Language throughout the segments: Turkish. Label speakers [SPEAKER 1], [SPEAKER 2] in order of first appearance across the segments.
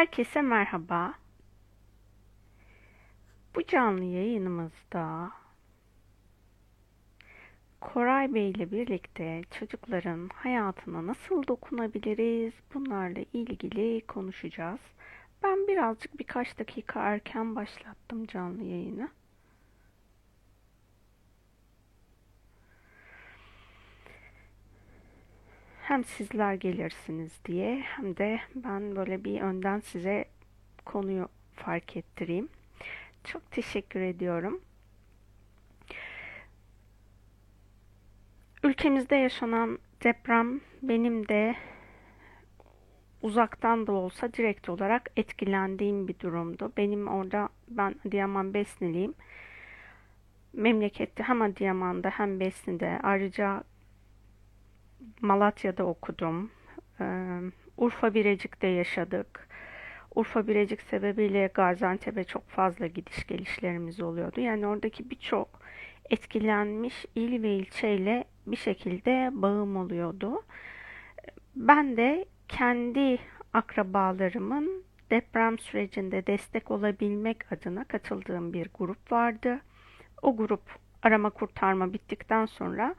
[SPEAKER 1] Herkese merhaba. Bu canlı yayınımızda Koray Bey ile birlikte çocukların hayatına nasıl dokunabiliriz bunlarla ilgili konuşacağız. Ben birazcık birkaç dakika erken başlattım canlı yayını. Hem sizler gelirsiniz diye hem de ben böyle bir önden size konuyu fark ettireyim. Çok teşekkür ediyorum. Ülkemizde yaşanan deprem benim de uzaktan da olsa direkt olarak etkilendiğim bir durumdu. Benim orada ben Adıyaman Besneliyim. Memlekette hem Adıyaman'da hem Besni'de ayrıca Malatya'da okudum. Ee, Urfa Birecik'te yaşadık. Urfa Birecik sebebiyle Gaziantep'e çok fazla gidiş gelişlerimiz oluyordu. Yani oradaki birçok etkilenmiş il ve ilçeyle bir şekilde bağım oluyordu. Ben de kendi akrabalarımın deprem sürecinde destek olabilmek adına katıldığım bir grup vardı. O grup arama kurtarma bittikten sonra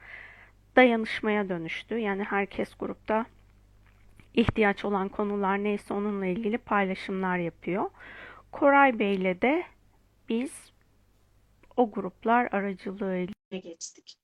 [SPEAKER 1] dayanışmaya dönüştü. Yani herkes grupta ihtiyaç olan konular neyse onunla ilgili paylaşımlar yapıyor. Koray Bey'le de biz o gruplar aracılığıyla geçtik.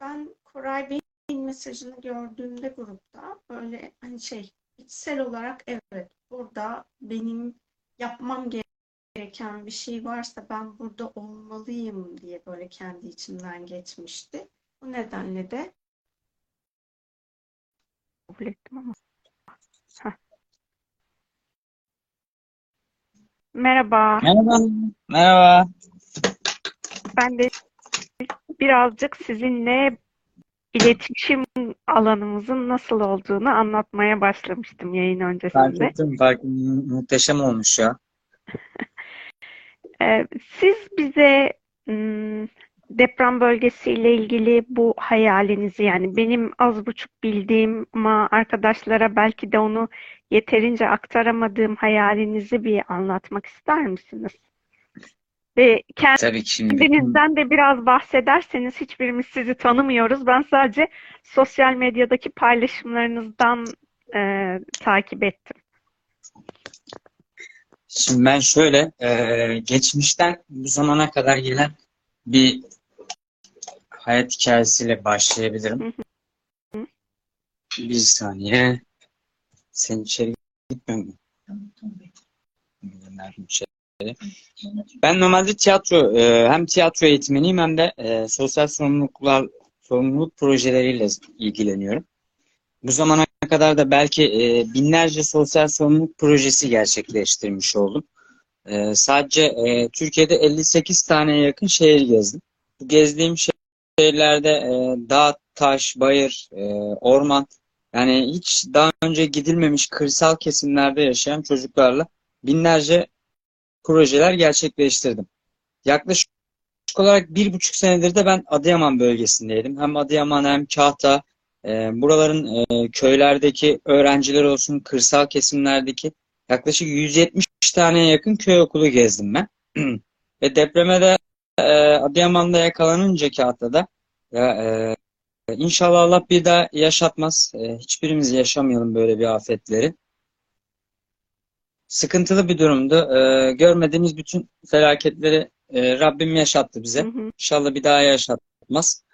[SPEAKER 1] Ben Koray Bey'in mesajını gördüğümde grupta böyle hani şey içsel olarak evet burada benim yapmam gereken bir şey varsa ben burada olmalıyım diye böyle kendi içimden geçmişti. Bu nedenle de kabul ettim ama. Heh. Merhaba.
[SPEAKER 2] Merhaba. Merhaba.
[SPEAKER 1] Ben de birazcık sizinle iletişim alanımızın nasıl olduğunu anlatmaya başlamıştım yayın
[SPEAKER 2] Fark
[SPEAKER 1] öncesinde.
[SPEAKER 2] ettim. Fark mu- muhteşem olmuş ya.
[SPEAKER 1] Ee, siz bize ım, deprem bölgesiyle ilgili bu hayalinizi yani benim az buçuk bildiğim ama arkadaşlara belki de onu yeterince aktaramadığım hayalinizi bir anlatmak ister misiniz? Ve kendinizden de biraz bahsederseniz hiçbirimiz sizi tanımıyoruz. Ben sadece sosyal medyadaki paylaşımlarınızdan e, takip ettim.
[SPEAKER 2] Şimdi ben şöyle e, geçmişten bu zamana kadar gelen bir hayat hikayesiyle başlayabilirim.
[SPEAKER 1] Hı hı.
[SPEAKER 2] Bir saniye. Sen içeri gitmiyor içeri. Ben normalde tiyatro e, hem tiyatro eğitmeniyim hem de e, sosyal sorumluluklar sorumluluk projeleriyle ilgileniyorum. Bu zamana kadar da belki e, binlerce sosyal sorumluluk projesi gerçekleştirmiş oldum. E, sadece e, Türkiye'de 58 tane yakın şehir gezdim. Bu gezdiğim şehirlerde e, dağ, taş, bayır, e, orman yani hiç daha önce gidilmemiş kırsal kesimlerde yaşayan çocuklarla binlerce projeler gerçekleştirdim. Yaklaşık olarak bir buçuk senedir de ben Adıyaman bölgesindeydim. Hem Adıyaman hem Kahta, e, buraların e, köylerdeki öğrenciler olsun, kırsal kesimlerdeki yaklaşık 170 tane yakın köy okulu gezdim ben. Ve depreme de e, Adıyaman'da yakalanınca Kahta'da ya, e, inşallah Allah bir daha yaşatmaz. E, hiçbirimiz yaşamayalım böyle bir afetleri. Sıkıntılı bir durumdu. E, görmediğimiz bütün felaketleri e, Rabbim yaşattı bize.
[SPEAKER 1] Hı hı.
[SPEAKER 2] İnşallah bir daha yaşatmaz.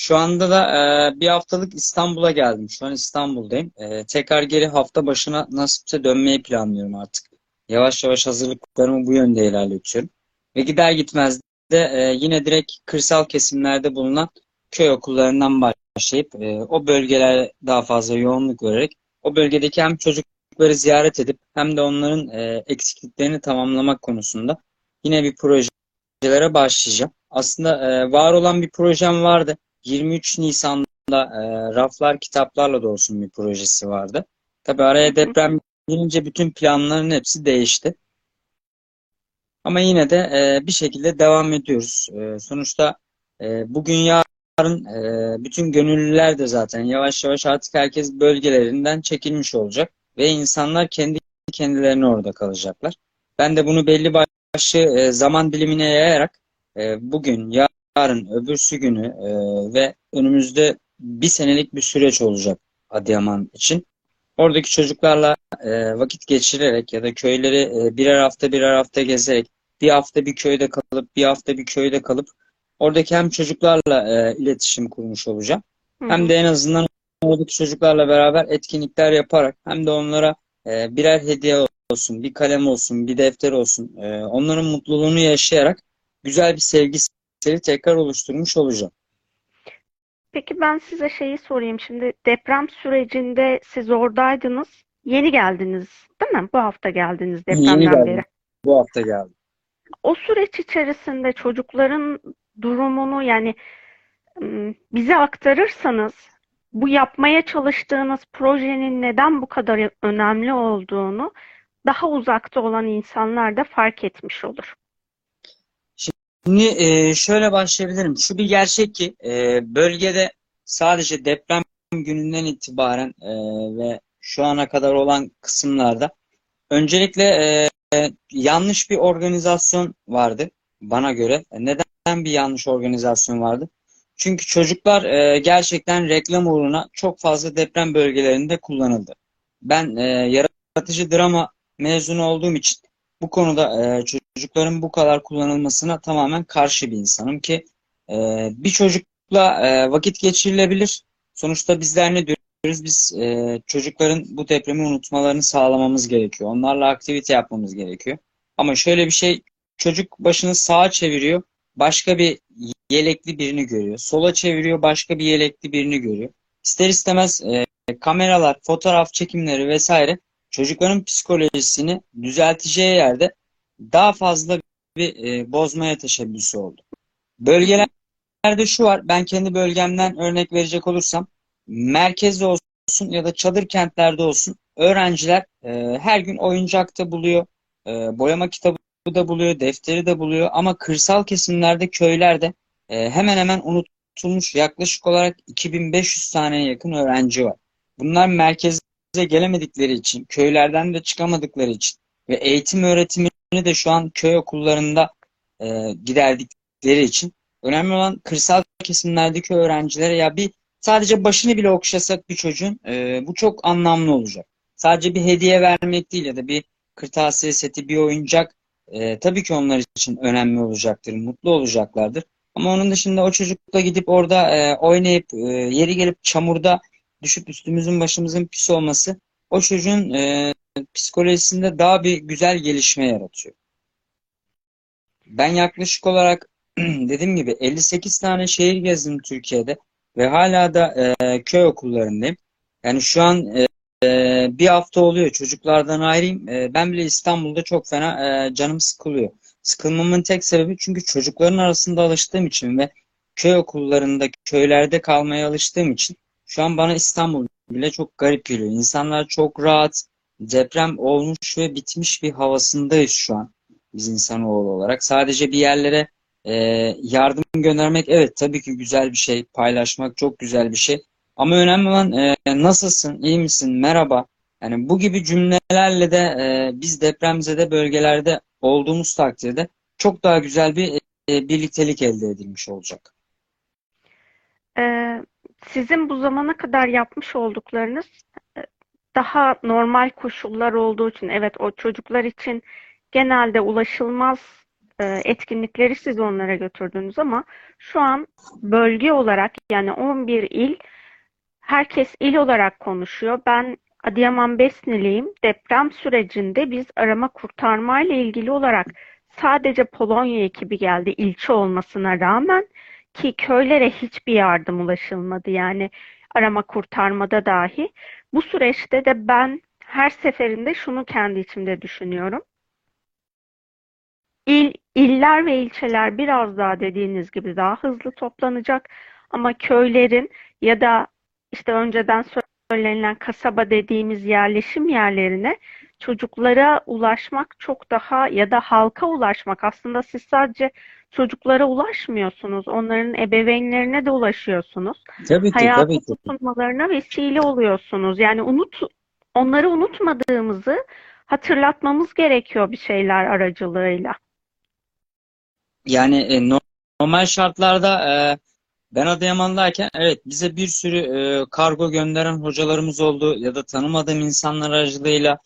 [SPEAKER 2] Şu anda da e, bir haftalık İstanbul'a geldim. Şu an İstanbul'dayım. E, tekrar geri hafta başına nasipse dönmeyi planlıyorum artık. Yavaş yavaş hazırlıklarımı bu yönde ilerletiyorum. Ve gider gitmez de e, yine direkt kırsal kesimlerde bulunan köy okullarından başlayıp e, o bölgelere daha fazla yoğunluk vererek o bölgedeki hem çocukları ziyaret edip hem de onların e, eksikliklerini tamamlamak konusunda yine bir projelere başlayacağım. Aslında e, var olan bir projem vardı. 23 Nisan'da e, raflar kitaplarla da olsun bir projesi vardı. Tabii araya deprem girince bütün planların hepsi değişti. Ama yine de e, bir şekilde devam ediyoruz. E, sonuçta e, bugün yarın e, bütün gönüllüler de zaten yavaş yavaş artık herkes bölgelerinden çekilmiş olacak ve insanlar kendi kendilerine orada kalacaklar. Ben de bunu belli başlı e, zaman dilimine yayarak e, bugün, yarın, öbürsü günü e, ve önümüzde bir senelik bir süreç olacak Adıyaman için. Oradaki çocuklarla e, vakit geçirerek ya da köyleri e, birer hafta birer hafta gezerek bir hafta bir köyde kalıp bir hafta bir köyde kalıp oradaki hem çocuklarla e, iletişim kurmuş olacağım.
[SPEAKER 1] Hı
[SPEAKER 2] Hem de en azından oradaki çocuklarla beraber etkinlikler yaparak hem de onlara e, birer hediye olsun, bir kalem olsun, bir defter olsun, e, onların mutluluğunu yaşayarak güzel bir sevgi seri tekrar oluşturmuş olacağım.
[SPEAKER 1] Peki ben size şeyi sorayım. Şimdi deprem sürecinde siz oradaydınız. Yeni geldiniz, değil mi? Bu hafta geldiniz
[SPEAKER 2] Yeni
[SPEAKER 1] depremden
[SPEAKER 2] geldim.
[SPEAKER 1] beri.
[SPEAKER 2] Bu hafta geldim.
[SPEAKER 1] O süreç içerisinde çocukların durumunu yani bize aktarırsanız bu yapmaya çalıştığınız projenin neden bu kadar önemli olduğunu daha uzakta olan insanlar da fark etmiş olur.
[SPEAKER 2] Şimdi e, şöyle başlayabilirim. Şu bir gerçek ki e, bölgede sadece deprem gününden itibaren e, ve şu ana kadar olan kısımlarda öncelikle e, yanlış bir organizasyon vardı bana göre. Neden bir yanlış organizasyon vardı? Çünkü çocuklar e, gerçekten reklam uğruna çok fazla deprem bölgelerinde kullanıldı. Ben e, yaratıcı drama mezunu olduğum için bu konuda e, çocukların bu kadar kullanılmasına tamamen karşı bir insanım ki e, bir çocukla e, vakit geçirilebilir. Sonuçta bizler ne diyoruz? Biz e, çocukların bu depremi unutmalarını sağlamamız gerekiyor. Onlarla aktivite yapmamız gerekiyor. Ama şöyle bir şey, çocuk başını sağa çeviriyor, başka bir yelekli birini görüyor. Sola çeviriyor, başka bir yelekli birini görüyor. İster istemez e, kameralar, fotoğraf çekimleri vesaire çocukların psikolojisini düzelteceği yerde daha fazla bir e, bozmaya teşebbüsü oldu. Bölgelerde şu var, ben kendi bölgemden örnek verecek olursam, merkezde olsun ya da çadır kentlerde olsun öğrenciler e, her gün oyuncakta buluyor, e, boyama kitabı da buluyor, defteri de buluyor ama kırsal kesimlerde, köylerde e, hemen hemen unutulmuş yaklaşık olarak 2500 taneye yakın öğrenci var. Bunlar merkeze gelemedikleri için, köylerden de çıkamadıkları için ve eğitim öğretimini de şu an köy okullarında e, giderdikleri için önemli olan kırsal kesimlerdeki öğrencilere ya bir sadece başını bile okşasak bir çocuğun e, bu çok anlamlı olacak. Sadece bir hediye vermek değil ya da bir kırtasiye seti, bir oyuncak e, tabii ki onlar için önemli olacaktır, mutlu olacaklardır. Ama onun dışında o çocukla gidip orada e, oynayıp e, yeri gelip çamurda düşüp üstümüzün başımızın pis olması o çocuğun e, psikolojisinde daha bir güzel gelişme yaratıyor. Ben yaklaşık olarak dediğim gibi 58 tane şehir gezdim Türkiye'de ve hala da e, köy okullarındayım. Yani şu an e, e, bir hafta oluyor çocuklardan ayrıyım. E, ben bile İstanbul'da çok fena e, canım sıkılıyor. Sıkılmamın tek sebebi çünkü çocukların arasında alıştığım için ve köy okullarında, köylerde kalmaya alıştığım için şu an bana İstanbul bile çok garip geliyor. İnsanlar çok rahat, deprem olmuş ve bitmiş bir havasındayız şu an biz insanoğlu olarak. Sadece bir yerlere e, yardım göndermek evet tabii ki güzel bir şey. Paylaşmak çok güzel bir şey. Ama önemli olan e, nasılsın, iyi misin, merhaba. Yani bu gibi cümlelerle de e, biz depremzede bölgelerde olduğumuz takdirde çok daha güzel bir e, birliktelik elde edilmiş olacak.
[SPEAKER 1] Ee, sizin bu zamana kadar yapmış olduklarınız e, daha normal koşullar olduğu için evet o çocuklar için genelde ulaşılmaz e, etkinlikleri siz onlara götürdünüz ama şu an bölge olarak yani 11 il herkes il olarak konuşuyor. Ben Adıyaman Besniliyim. Deprem sürecinde biz arama kurtarma ile ilgili olarak sadece Polonya ekibi geldi ilçe olmasına rağmen ki köylere hiçbir yardım ulaşılmadı. Yani arama kurtarmada dahi. Bu süreçte de ben her seferinde şunu kendi içimde düşünüyorum. İl, iller ve ilçeler biraz daha dediğiniz gibi daha hızlı toplanacak ama köylerin ya da işte önceden söylenilen kasaba dediğimiz yerleşim yerlerine çocuklara ulaşmak çok daha ya da halka ulaşmak aslında siz sadece çocuklara ulaşmıyorsunuz. Onların ebeveynlerine de ulaşıyorsunuz.
[SPEAKER 2] Tabii ki,
[SPEAKER 1] Hayata
[SPEAKER 2] tabii ki.
[SPEAKER 1] tutunmalarına vesile oluyorsunuz. Yani unut onları unutmadığımızı hatırlatmamız gerekiyor bir şeyler aracılığıyla.
[SPEAKER 2] Yani e, no- normal şartlarda e, ben Adıyaman'dayken evet bize bir sürü e, kargo gönderen hocalarımız oldu ya da tanımadığım insanlar aracılığıyla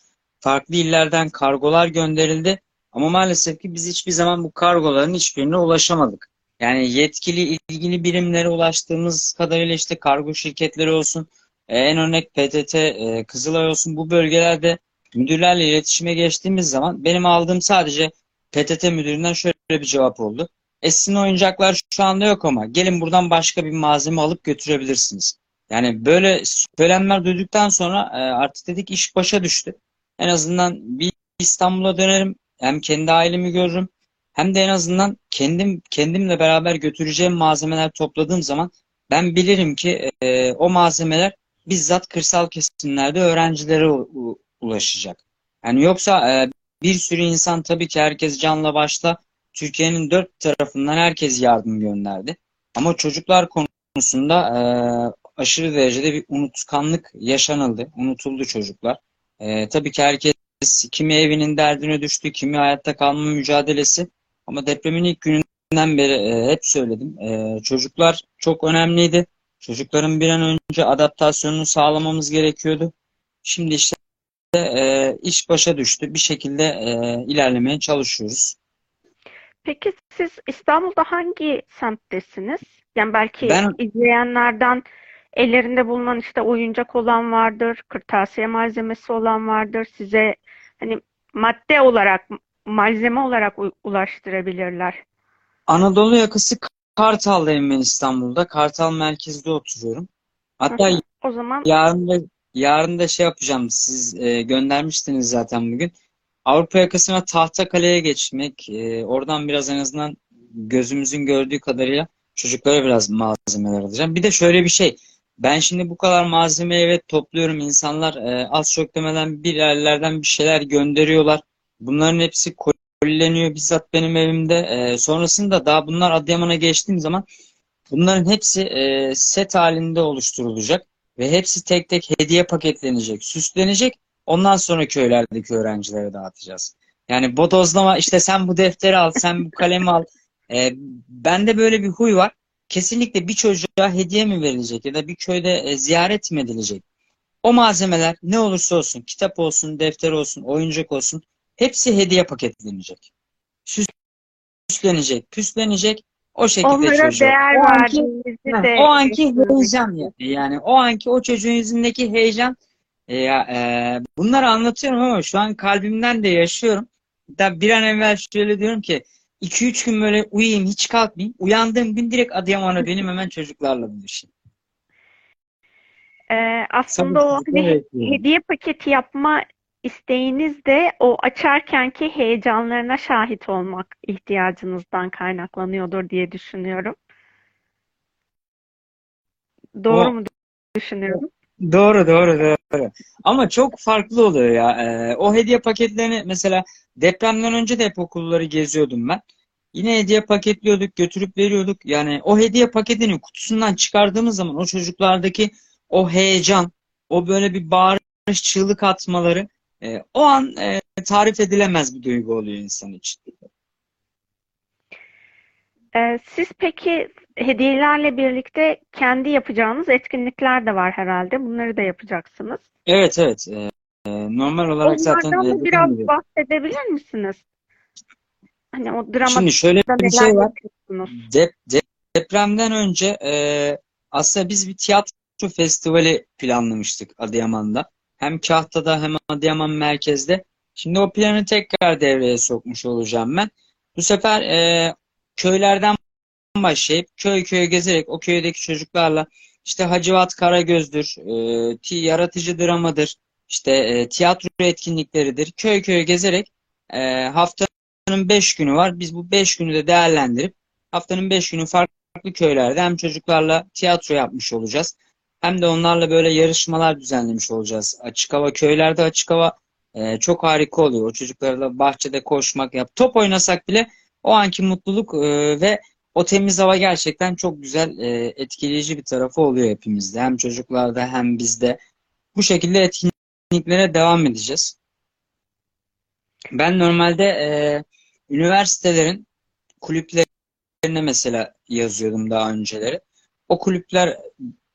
[SPEAKER 2] farklı illerden kargolar gönderildi. Ama maalesef ki biz hiçbir zaman bu kargoların hiçbirine ulaşamadık. Yani yetkili ilgili birimlere ulaştığımız kadarıyla işte kargo şirketleri olsun, e, en örnek PTT, e, Kızılay olsun bu bölgelerde müdürlerle iletişime geçtiğimiz zaman benim aldığım sadece PTT müdüründen şöyle bir cevap oldu. E oyuncaklar şu anda yok ama gelin buradan başka bir malzeme alıp götürebilirsiniz. Yani böyle söylemler duyduktan sonra e, artık dedik iş başa düştü. En azından bir İstanbul'a dönerim. Hem kendi ailemi görürüm. Hem de en azından kendim kendimle beraber götüreceğim malzemeler topladığım zaman ben bilirim ki e, o malzemeler bizzat kırsal kesimlerde öğrencilere u- ulaşacak. Yani yoksa e, bir sürü insan tabii ki herkes canla başla Türkiye'nin dört tarafından herkes yardım gönderdi. Ama çocuklar konusunda e, aşırı derecede bir unutkanlık yaşanıldı. Unutuldu çocuklar. E, tabii ki herkes kimi evinin derdine düştü, kimi hayatta kalma mücadelesi. Ama depremin ilk gününden beri e, hep söyledim. E, çocuklar çok önemliydi. Çocukların bir an önce adaptasyonunu sağlamamız gerekiyordu. Şimdi işte e, iş başa düştü. Bir şekilde e, ilerlemeye çalışıyoruz.
[SPEAKER 1] Peki siz İstanbul'da hangi semttesiniz? Yani belki
[SPEAKER 2] Ben
[SPEAKER 1] izleyenlerden ellerinde bulunan işte oyuncak olan vardır, kırtasiye malzemesi olan vardır. Size hani madde olarak, malzeme olarak ulaştırabilirler.
[SPEAKER 2] Anadolu yakası Kartal'dayım ben İstanbul'da. Kartal merkezde oturuyorum.
[SPEAKER 1] Hı
[SPEAKER 2] Hatta
[SPEAKER 1] hı. O zaman
[SPEAKER 2] yarın da yarın da şey yapacağım. Siz e, göndermiştiniz zaten bugün. Avrupa yakasına Tahtakale'ye geçmek, e, oradan biraz en azından gözümüzün gördüğü kadarıyla çocuklara biraz malzemeler alacağım. Bir de şöyle bir şey. Ben şimdi bu kadar malzemeyi evet topluyorum. İnsanlar e, az çok demeden bir yerlerden bir şeyler gönderiyorlar. Bunların hepsi kolileniyor bizzat benim evimde. E, sonrasında daha bunlar Adıyaman'a geçtiğim zaman bunların hepsi e, set halinde oluşturulacak ve hepsi tek tek hediye paketlenecek, süslenecek. Ondan sonra köylerdeki öğrencilere dağıtacağız. Yani bodozlama işte sen bu defteri al, sen bu kalemi al. E, bende böyle bir huy var. Kesinlikle bir çocuğa hediye mi verilecek ya da bir köyde e, ziyaret mi edilecek? O malzemeler ne olursa olsun, kitap olsun, defter olsun, oyuncak olsun, hepsi hediye paketlenecek. Süslenecek, püslenecek. O şekilde
[SPEAKER 1] onlara
[SPEAKER 2] çocuğa.
[SPEAKER 1] değer
[SPEAKER 2] O anki
[SPEAKER 1] de
[SPEAKER 2] o anki heyecan ya. Yani o anki o çocuğun yüzündeki heyecan e, ya, e, bunları anlatıyorum ama şu an kalbimden de yaşıyorum. Hatta bir an evvel şöyle diyorum ki 2-3 gün böyle uyuyayım hiç kalkmayayım. Uyandığım gün direkt Adıyaman'a benim hemen çocuklarla buluşayım.
[SPEAKER 1] Ee, aslında o
[SPEAKER 2] Sabırsızlıkla
[SPEAKER 1] hani hediye paketi yapma isteğiniz de o açarkenki heyecanlarına şahit olmak ihtiyacınızdan kaynaklanıyordur diye düşünüyorum. Doğru
[SPEAKER 2] O
[SPEAKER 1] mu düşünüyorum?
[SPEAKER 2] Doğru doğru doğru. Ama çok farklı oluyor ya. Ee, o hediye paketlerini mesela depremden önce de hep okulları geziyordum ben. Yine hediye paketliyorduk, götürüp veriyorduk. Yani o hediye paketini kutusundan çıkardığımız zaman o çocuklardaki o heyecan, o böyle bir bağırış, çığlık atmaları e, o an e, tarif edilemez bir duygu oluyor insan için.
[SPEAKER 1] Ee, siz peki hediyelerle birlikte kendi yapacağınız etkinlikler de var herhalde. Bunları da yapacaksınız.
[SPEAKER 2] Evet evet. Ee, e, normal olarak zaten
[SPEAKER 1] Onlardan
[SPEAKER 2] e,
[SPEAKER 1] da
[SPEAKER 2] dediğim
[SPEAKER 1] biraz bahsedebilir misiniz? Hani o
[SPEAKER 2] Şimdi
[SPEAKER 1] dramatikte
[SPEAKER 2] şöyle bir şey var. Dep de- depremden önce e, aslında biz bir tiyatro festivali planlamıştık Adıyaman'da. Hem Kahta'da hem Adıyaman merkezde. Şimdi o planı tekrar devreye sokmuş olacağım ben. Bu sefer e, köylerden başlayıp köy köy gezerek o köydeki çocuklarla işte Hacivat Karagöz'dür, e, yaratıcı dramadır, işte e, tiyatro etkinlikleridir. Köy köy gezerek e, haftanın 5 günü var. Biz bu 5 günü de değerlendirip haftanın 5 günü farklı köylerde hem çocuklarla tiyatro yapmış olacağız. Hem de onlarla böyle yarışmalar düzenlemiş olacağız. Açık hava köylerde açık hava e, çok harika oluyor. O çocuklarla bahçede koşmak, yap, top oynasak bile o anki mutluluk e, ve o temiz hava gerçekten çok güzel, e, etkileyici bir tarafı oluyor hepimizde. Hem çocuklarda hem bizde. Bu şekilde etkinliklere devam edeceğiz. Ben normalde e, üniversitelerin kulüplerine mesela yazıyordum daha önceleri. O kulüpler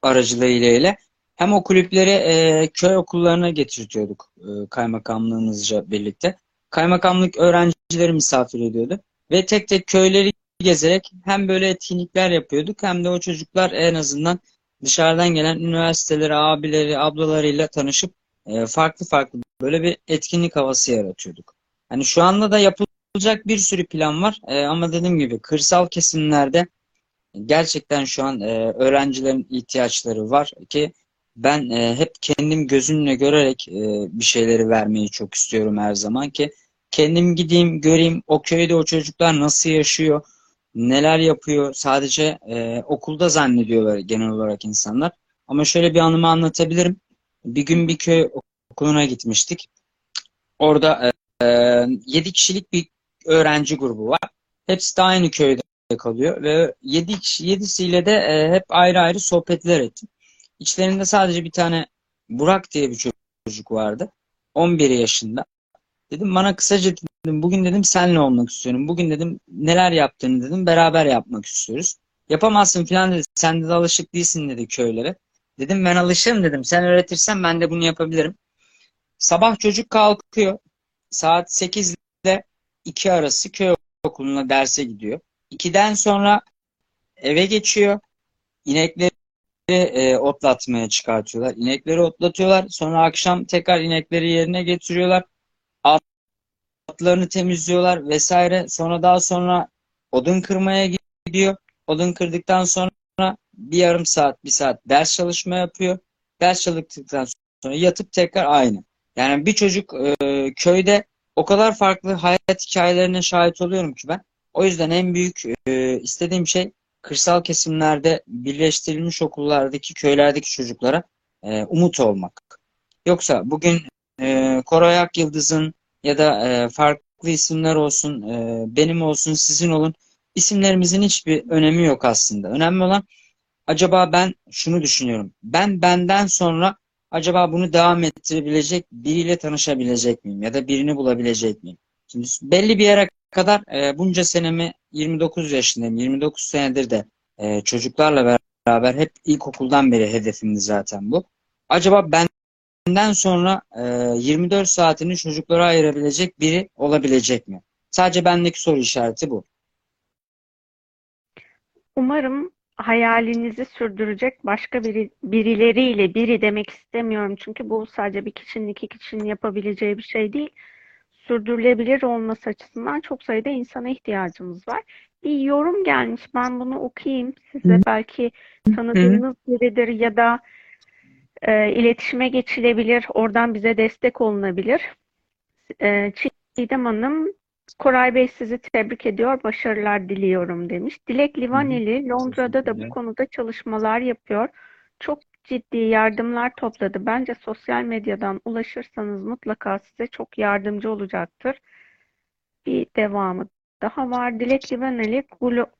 [SPEAKER 2] aracılığıyla hem o kulüpleri e, köy okullarına getirtiyorduk e, kaymakamlığımızca birlikte. Kaymakamlık öğrencileri misafir ediyordu ve tek tek köyleri gezerek hem böyle etkinlikler yapıyorduk hem de o çocuklar en azından dışarıdan gelen üniversiteleri, abileri, ablalarıyla tanışıp e, farklı farklı böyle bir etkinlik havası yaratıyorduk. Hani şu anda da yapılacak bir sürü plan var E, ama dediğim gibi kırsal kesimlerde gerçekten şu an e, öğrencilerin ihtiyaçları var ki ben e, hep kendim gözümle görerek e, bir şeyleri vermeyi çok istiyorum her zaman ki kendim gideyim göreyim o köyde o çocuklar nasıl yaşıyor, neler yapıyor. Sadece e, okulda zannediyorlar genel olarak insanlar. Ama şöyle bir anımı anlatabilirim. Bir gün bir köy okuluna gitmiştik. Orada e, 7 kişilik bir öğrenci grubu var. Hepsi de aynı köyde kalıyor ve 7 kişi 7'siyle de e, hep ayrı ayrı sohbetler ettim. İçlerinde sadece bir tane Burak diye bir çocuk vardı. 11 yaşında. Dedim bana kısaca dedim bugün dedim senle olmak istiyorum. Bugün dedim neler yaptığını dedim beraber yapmak istiyoruz. Yapamazsın falan dedi. Sen de alışık değilsin dedi köylere. Dedim ben alışırım dedim. Sen öğretirsen ben de bunu yapabilirim. Sabah çocuk kalkıyor. Saat 8 ile 2 arası köy okuluna derse gidiyor. 2'den sonra eve geçiyor. İnekleri e, otlatmaya çıkartıyorlar. İnekleri otlatıyorlar. Sonra akşam tekrar inekleri yerine getiriyorlar. Atlarını temizliyorlar vesaire. Sonra daha sonra odun kırmaya gidiyor. Odun kırdıktan sonra bir yarım saat, bir saat ders çalışma yapıyor. Ders çalıştıktan sonra yatıp tekrar aynı. Yani bir çocuk e, köyde o kadar farklı hayat hikayelerine şahit oluyorum ki ben. O yüzden en büyük e, istediğim şey kırsal kesimlerde birleştirilmiş okullardaki köylerdeki çocuklara e, umut olmak. Yoksa bugün e, Koray Akyıldız'ın ya da e, farklı isimler olsun, e, benim olsun, sizin olun isimlerimizin hiçbir önemi yok aslında. Önemli olan acaba ben şunu düşünüyorum. Ben benden sonra acaba bunu devam ettirebilecek biriyle tanışabilecek miyim? Ya da birini bulabilecek miyim? Şimdi belli bir yere kadar e, bunca senemi 29 yaşındayım. 29 senedir de e, çocuklarla beraber hep ilkokuldan beri hedefimdi zaten bu. Acaba benden sonra e, 24 saatini çocuklara ayırabilecek biri olabilecek mi? Sadece bendeki soru işareti bu.
[SPEAKER 1] Umarım hayalinizi sürdürecek başka biri, birileriyle biri demek istemiyorum. Çünkü bu sadece bir kişinin iki kişinin yapabileceği bir şey değil. Sürdürülebilir olması açısından çok sayıda insana ihtiyacımız var. Bir yorum gelmiş. Ben bunu okuyayım size. Belki tanıdığınız biridir ya da e, iletişime geçilebilir. Oradan bize destek olunabilir. E, Çiğdem Hanım Koray Bey sizi tebrik ediyor, başarılar diliyorum demiş. Dilek Livaneli Londra'da da bu konuda çalışmalar yapıyor. Çok ciddi yardımlar topladı. Bence sosyal medyadan ulaşırsanız mutlaka size çok yardımcı olacaktır. Bir devamı daha var. Dilek Livaneli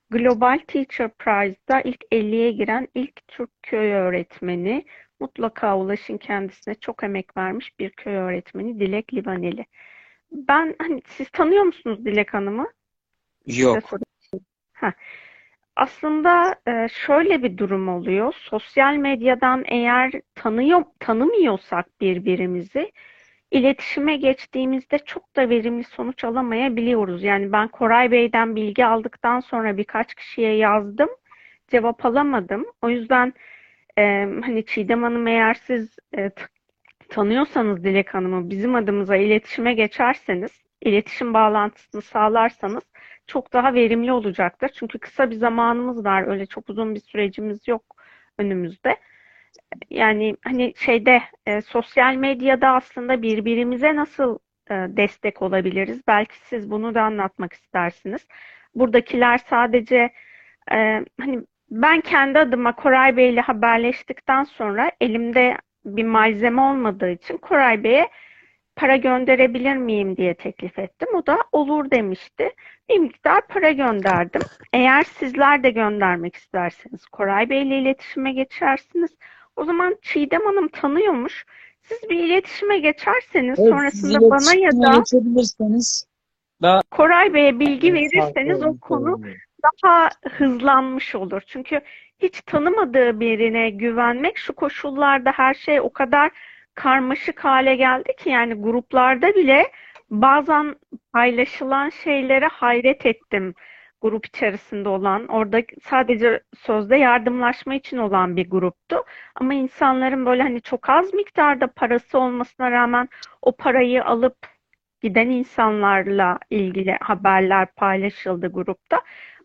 [SPEAKER 1] Global Teacher Prize'da ilk 50'ye giren ilk Türk köy öğretmeni. Mutlaka ulaşın kendisine çok emek vermiş bir köy öğretmeni Dilek Livaneli. Ben hani siz tanıyor musunuz Dilek Hanım'ı?
[SPEAKER 2] Yok.
[SPEAKER 1] Ha. Aslında e, şöyle bir durum oluyor. Sosyal medyadan eğer tanıyor, tanımıyorsak birbirimizi iletişime geçtiğimizde çok da verimli sonuç alamayabiliyoruz. Yani ben Koray Bey'den bilgi aldıktan sonra birkaç kişiye yazdım. Cevap alamadım. O yüzden e, hani Çiğdem Hanım eğer siz e, tanıyorsanız Dilek Hanım'ı bizim adımıza iletişime geçerseniz, iletişim bağlantısını sağlarsanız çok daha verimli olacaktır. Çünkü kısa bir zamanımız var. Öyle çok uzun bir sürecimiz yok önümüzde. Yani hani şeyde e, sosyal medyada aslında birbirimize nasıl e, destek olabiliriz? Belki siz bunu da anlatmak istersiniz. Buradakiler sadece e, hani ben kendi adıma Koray Bey ile haberleştikten sonra elimde bir malzeme olmadığı için Koray Bey'e para gönderebilir miyim diye teklif ettim. O da olur demişti. Bir miktar para gönderdim. Eğer sizler de göndermek isterseniz Koray Bey ile iletişime geçersiniz. O zaman Çiğdem Hanım tanıyormuş. Siz bir iletişime geçerseniz
[SPEAKER 2] Evet,
[SPEAKER 1] sonrasında bana ya da
[SPEAKER 2] daha
[SPEAKER 1] Koray Bey'e bilgi verirseniz o konu daha hızlanmış olur. Çünkü hiç tanımadığı birine güvenmek şu koşullarda her şey o kadar karmaşık hale geldi ki yani gruplarda bile bazen paylaşılan şeylere hayret ettim. Grup içerisinde olan, orada sadece sözde yardımlaşma için olan bir gruptu. Ama insanların böyle hani çok az miktarda parası olmasına rağmen o parayı alıp giden insanlarla ilgili haberler paylaşıldı grupta.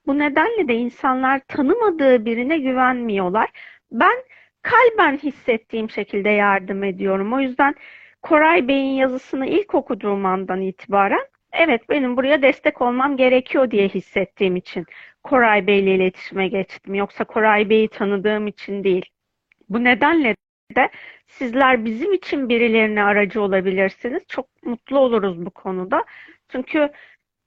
[SPEAKER 1] Bu nedenle de insanlar tanımadığı birine güvenmiyorlar. Ben kalben hissettiğim şekilde yardım ediyorum. O yüzden Koray Bey'in yazısını ilk okuduğum andan itibaren evet benim buraya destek olmam gerekiyor diye hissettiğim için Koray Bey ile iletişime geçtim. Yoksa Koray Bey'i tanıdığım için değil. Bu nedenle de sizler bizim için birilerine aracı olabilirsiniz. Çok mutlu oluruz bu konuda. Çünkü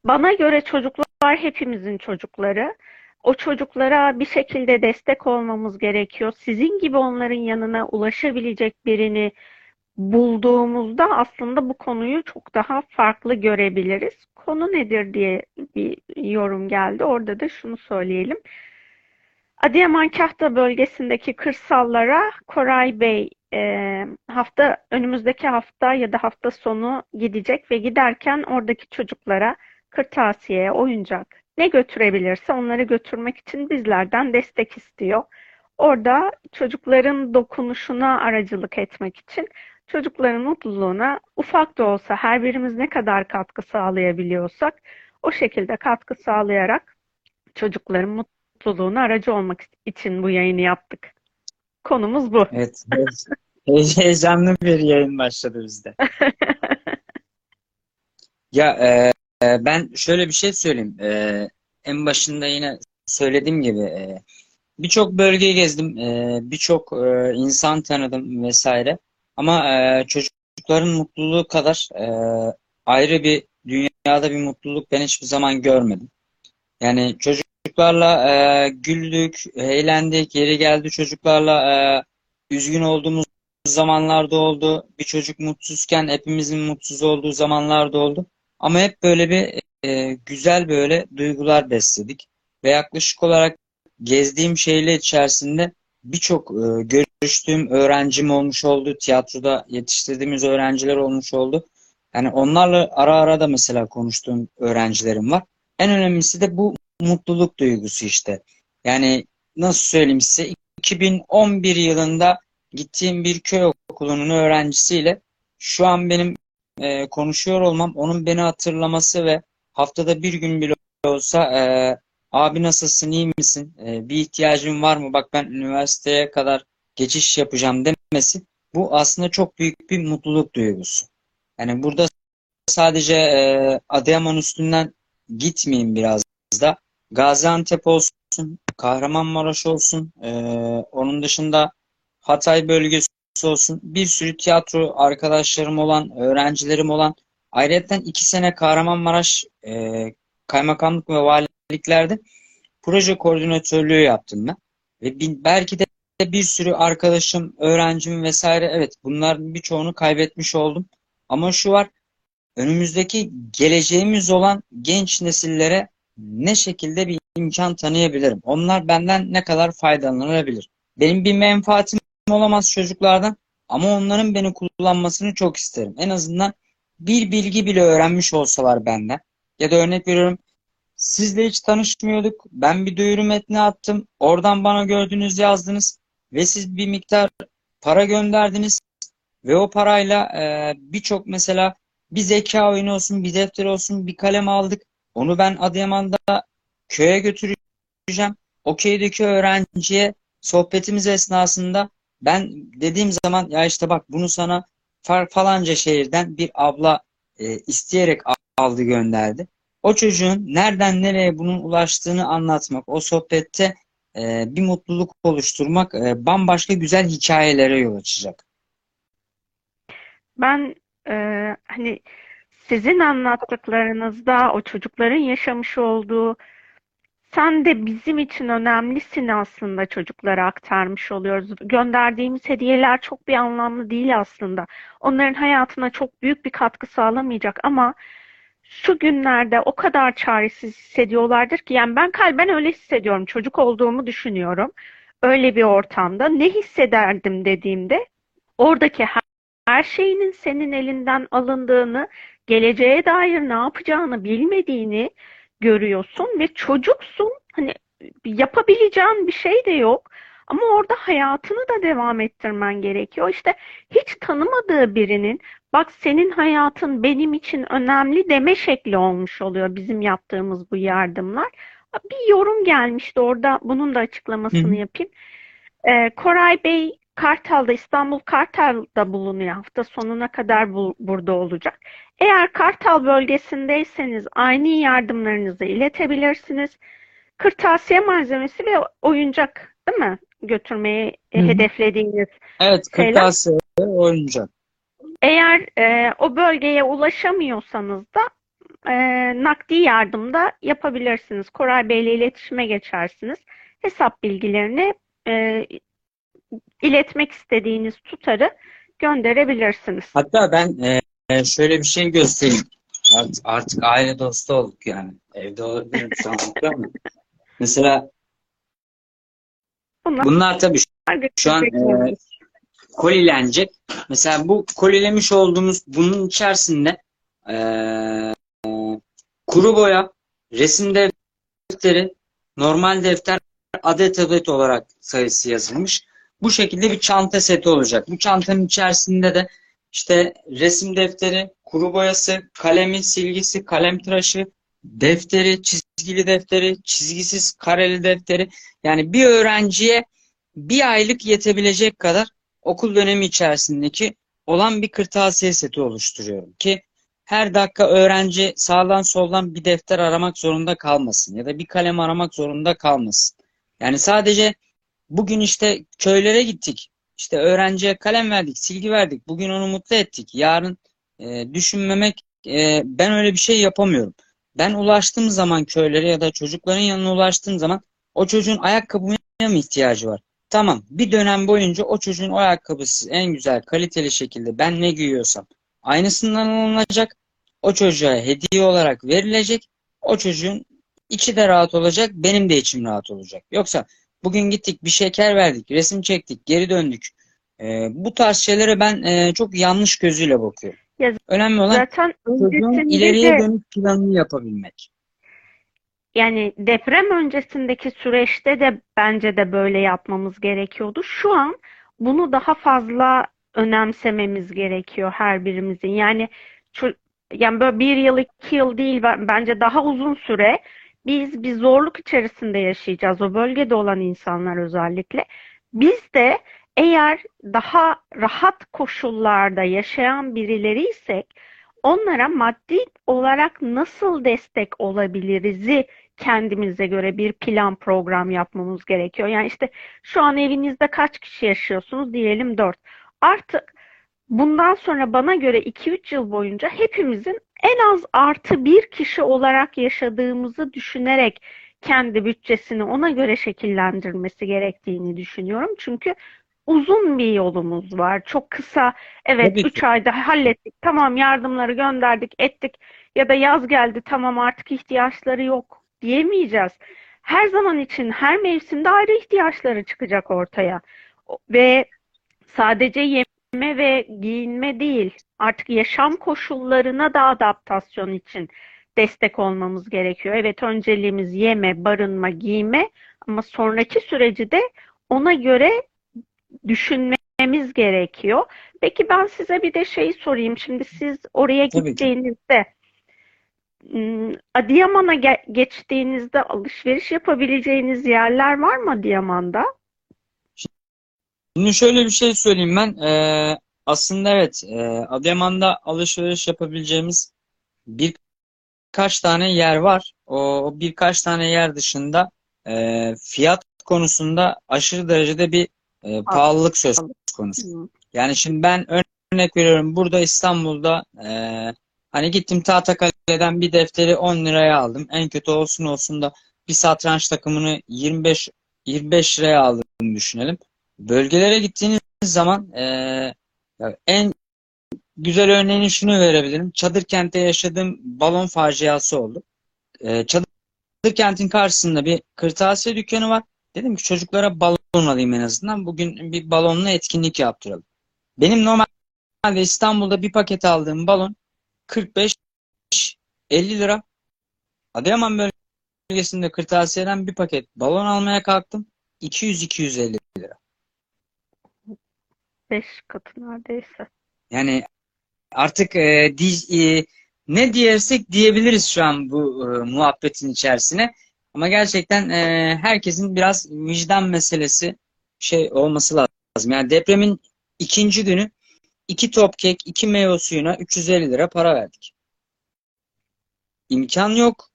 [SPEAKER 1] bana göre çocuklar hepimizin çocukları. O çocuklara bir şekilde destek olmamız gerekiyor. Sizin gibi onların yanına ulaşabilecek birini bulduğumuzda aslında bu konuyu çok daha farklı görebiliriz. Konu nedir diye bir yorum geldi. Orada da şunu söyleyelim. Adıyaman Kahta bölgesindeki kırsallara Koray Bey e, hafta önümüzdeki hafta ya da hafta sonu gidecek ve giderken oradaki çocuklara kırtasiye, oyuncak ne götürebilirse onları götürmek için bizlerden destek istiyor. Orada çocukların dokunuşuna aracılık etmek için çocukların mutluluğuna ufak da olsa her birimiz ne kadar katkı sağlayabiliyorsak o şekilde katkı sağlayarak çocukların mutluluğuna aracı olmak için bu yayını yaptık. Konumuz bu.
[SPEAKER 2] Evet. he- Heyecanlı bir yayın başladı bizde. Ya e, ben şöyle bir şey söyleyeyim. E, en başında yine söylediğim gibi e, birçok bölgeyi gezdim. E, birçok e, insan tanıdım vesaire. Ama e, çocukların mutluluğu kadar e, ayrı bir dünyada bir mutluluk ben hiçbir zaman görmedim. Yani çocuklarla güldük, eğlendik, yeri geldi çocuklarla üzgün olduğumuz zamanlarda oldu. Bir çocuk mutsuzken hepimizin mutsuz olduğu zamanlarda oldu. Ama hep böyle bir e, güzel böyle duygular besledik. Ve yaklaşık olarak gezdiğim şehirler içerisinde birçok e, görüştüğüm öğrencim olmuş oldu. Tiyatroda yetiştirdiğimiz öğrenciler olmuş oldu. Yani onlarla ara ara da mesela konuştuğum öğrencilerim var. En önemlisi de bu mutluluk duygusu işte. Yani nasıl söyleyeyim size 2011 yılında gittiğim bir köy okulunun öğrencisiyle şu an benim e, konuşuyor olmam onun beni hatırlaması ve haftada bir gün bile olsa e, abi nasılsın iyi misin? E, bir ihtiyacın var mı? Bak ben üniversiteye kadar geçiş yapacağım. demesi bu aslında çok büyük bir mutluluk duygusu. Yani burada sadece e, Adıyaman üstünden gitmeyeyim biraz da. Gaziantep olsun, Kahramanmaraş olsun, e, onun dışında Hatay bölgesi olsun, bir sürü tiyatro arkadaşlarım olan, öğrencilerim olan, ayrıca iki sene Kahramanmaraş e, kaymakamlık ve valiliklerde proje koordinatörlüğü yaptım ben. Ve bin- belki de bir sürü arkadaşım, öğrencim vesaire evet bunların birçoğunu kaybetmiş oldum. Ama şu var, önümüzdeki geleceğimiz olan genç nesillere ne şekilde bir imkan tanıyabilirim? Onlar benden ne kadar faydalanabilir? Benim bir menfaatim olamaz çocuklardan ama onların beni kullanmasını çok isterim. En azından bir bilgi bile öğrenmiş olsalar benden. Ya da örnek veriyorum sizle hiç tanışmıyorduk. Ben bir duyuru metni attım. Oradan bana gördünüz yazdınız ve siz bir miktar para gönderdiniz ve o parayla e, birçok mesela bir zeka oyunu olsun, bir defter olsun, bir kalem aldık. Onu ben Adıyaman'da köye götüreceğim. O köydeki öğrenciye sohbetimiz esnasında ben dediğim zaman ya işte bak bunu sana falanca şehirden bir abla e, isteyerek aldı gönderdi. O çocuğun nereden nereye bunun ulaştığını anlatmak, o sohbette e, bir mutluluk oluşturmak e, bambaşka güzel hikayelere yol açacak.
[SPEAKER 1] Ben Ee, hani sizin anlattıklarınızda o çocukların yaşamış olduğu sen de bizim için önemlisin aslında çocuklara aktarmış oluyoruz. Gönderdiğimiz hediyeler çok bir anlamlı değil aslında. Onların hayatına çok büyük bir katkı sağlamayacak ama şu günlerde o kadar çaresiz hissediyorlardır ki yani ben kalben öyle hissediyorum. Çocuk olduğumu düşünüyorum. Öyle bir ortamda ne hissederdim dediğimde oradaki her, her şeyinin senin elinden alındığını, geleceğe dair ne yapacağını bilmediğini görüyorsun ve çocuksun. Hani yapabileceğin bir şey de yok. Ama orada hayatını da devam ettirmen gerekiyor. İşte hiç tanımadığı birinin bak senin hayatın benim için önemli deme şekli olmuş oluyor bizim yaptığımız bu yardımlar. Bir yorum gelmişti orada bunun da açıklamasını
[SPEAKER 2] hı.
[SPEAKER 1] yapayım. Ee, Koray Bey Kartal'da İstanbul Kartal'da bulunuyor. Hafta sonuna kadar bu, burada olacak. Eğer Kartal bölgesindeyseniz aynı yardımlarınızı iletebilirsiniz. Kırtasiye malzemesi ve oyuncak değil mi? Götürmeyi
[SPEAKER 2] Hı hı.
[SPEAKER 1] hedeflediğiniz
[SPEAKER 2] Evet, kırtasiye ve oyuncak.
[SPEAKER 1] Eğer e, o bölgeye ulaşamıyorsanız da e, nakdi yardım da yapabilirsiniz. Koray Bey ile iletişime geçersiniz. Hesap bilgilerini e, iletmek istediğiniz tutarı gönderebilirsiniz.
[SPEAKER 2] Hatta ben e, e, şöyle bir şey göstereyim. Artık, artık aile dostu olduk yani. Evde olabilirim şu an ama. Mesela
[SPEAKER 1] Bunlar
[SPEAKER 2] bunlar tabii şu an e, kolilenecek. Mesela bu kolilemiş olduğumuz bunun içerisinde e, kuru boya, resim defteri, normal defter adet adet olarak sayısı yazılmış. Bu şekilde bir çanta seti olacak. Bu çantanın içerisinde de işte resim defteri, kuru boyası, kalemi, silgisi, kalem tıraşı, defteri, çizgili defteri, çizgisiz kareli defteri. Yani bir öğrenciye bir aylık yetebilecek kadar okul dönemi içerisindeki olan bir kırtasiye seti oluşturuyorum ki her dakika öğrenci sağdan soldan bir defter aramak zorunda kalmasın ya da bir kalem aramak zorunda kalmasın. Yani sadece bugün işte köylere gittik. İşte öğrenciye kalem verdik, silgi verdik. Bugün onu mutlu ettik. Yarın e, düşünmemek, e, ben öyle bir şey yapamıyorum. Ben ulaştığım zaman köylere ya da çocukların yanına ulaştığım zaman o çocuğun ayakkabıya mı ihtiyacı var? Tamam. Bir dönem boyunca o çocuğun o ayakkabısı en güzel, kaliteli şekilde ben ne giyiyorsam aynısından alınacak. O çocuğa hediye olarak verilecek. O çocuğun içi de rahat olacak, benim de içim rahat olacak. Yoksa bugün gittik bir şeker verdik, resim çektik, geri döndük. Ee, bu tarz şeylere ben e, çok yanlış gözüyle bakıyorum.
[SPEAKER 1] Ya
[SPEAKER 2] Önemli olan
[SPEAKER 1] zaten
[SPEAKER 2] çocuğun ileriye
[SPEAKER 1] de
[SPEAKER 2] dönük planını yapabilmek.
[SPEAKER 1] yani deprem öncesindeki süreçte de bence de böyle yapmamız gerekiyordu. Şu an bunu daha fazla önemsememiz gerekiyor her birimizin. Yani yani böyle bir yıl iki yıl değil ben- bence daha uzun süre biz bir zorluk içerisinde yaşayacağız. O bölgede olan insanlar özellikle. Biz de eğer daha rahat koşullarda yaşayan birileriysek onlara maddi olarak nasıl destek olabiliriz'i kendimize göre bir plan program yapmamız gerekiyor. Yani işte şu an evinizde kaç kişi yaşıyorsunuz? Diyelim 4. Artık bundan sonra bana göre 2-3 yıl boyunca hepimizin en az artı bir kişi olarak yaşadığımızı düşünerek kendi bütçesini ona göre şekillendirmesi gerektiğini düşünüyorum. Çünkü uzun bir yolumuz var. Çok kısa, evet
[SPEAKER 2] Tabii
[SPEAKER 1] 3
[SPEAKER 2] ki.
[SPEAKER 1] ayda hallettik, tamam yardımları gönderdik, ettik ya da yaz geldi, tamam artık ihtiyaçları yok diyemeyeceğiz. Her zaman için her mevsimde ayrı ihtiyaçları çıkacak ortaya. Ve sadece yeme ve giyinme değil, artık yaşam koşullarına da adaptasyon için destek olmamız gerekiyor. Evet, önceliğimiz yeme, barınma, giyme ama sonraki süreci de ona göre düşünmemiz gerekiyor. Peki ben size bir de şey sorayım. Şimdi siz oraya gittiğinizde Adıyaman'a ge- geçtiğinizde alışveriş yapabileceğiniz yerler var mı Adıyaman'da?
[SPEAKER 2] Şimdi şöyle bir şey söyleyeyim ben. Ee, aslında evet, e, Adıyaman'da alışveriş yapabileceğimiz birkaç tane yer var. O, o birkaç tane yer dışında e, fiyat konusunda aşırı derecede bir e, pahalılık söz konusu. Yani şimdi ben örnek veriyorum. Burada İstanbul'da e, hani gittim Tahtakale'den bir defteri 10 liraya aldım. En kötü olsun olsun da bir satranç takımını 25 25 liraya aldığını düşünelim. Bölgelere gittiğiniz zaman e, en güzel örneğini şunu verebilirim. Çadır kentte yaşadığım balon faciası oldu. E, Çadır kentin karşısında bir kırtasiye dükkanı var. Dedim ki çocuklara balon alayım en azından. Bugün bir balonla etkinlik yaptıralım. Benim normalde İstanbul'da bir paket aldığım balon 45 50 lira. Adıyaman bölgesinde kırtasiyeden bir paket balon almaya kalktım. 200-250 lira.
[SPEAKER 1] 5 katı neredeyse.
[SPEAKER 2] Yani artık e, di- e, ne diyersek diyebiliriz şu an bu e, muhabbetin içerisine. Ama gerçekten e, herkesin biraz vicdan meselesi şey olması lazım. Yani depremin ikinci günü iki top kek, iki meyve suyuna 350 lira para verdik. İmkan yok,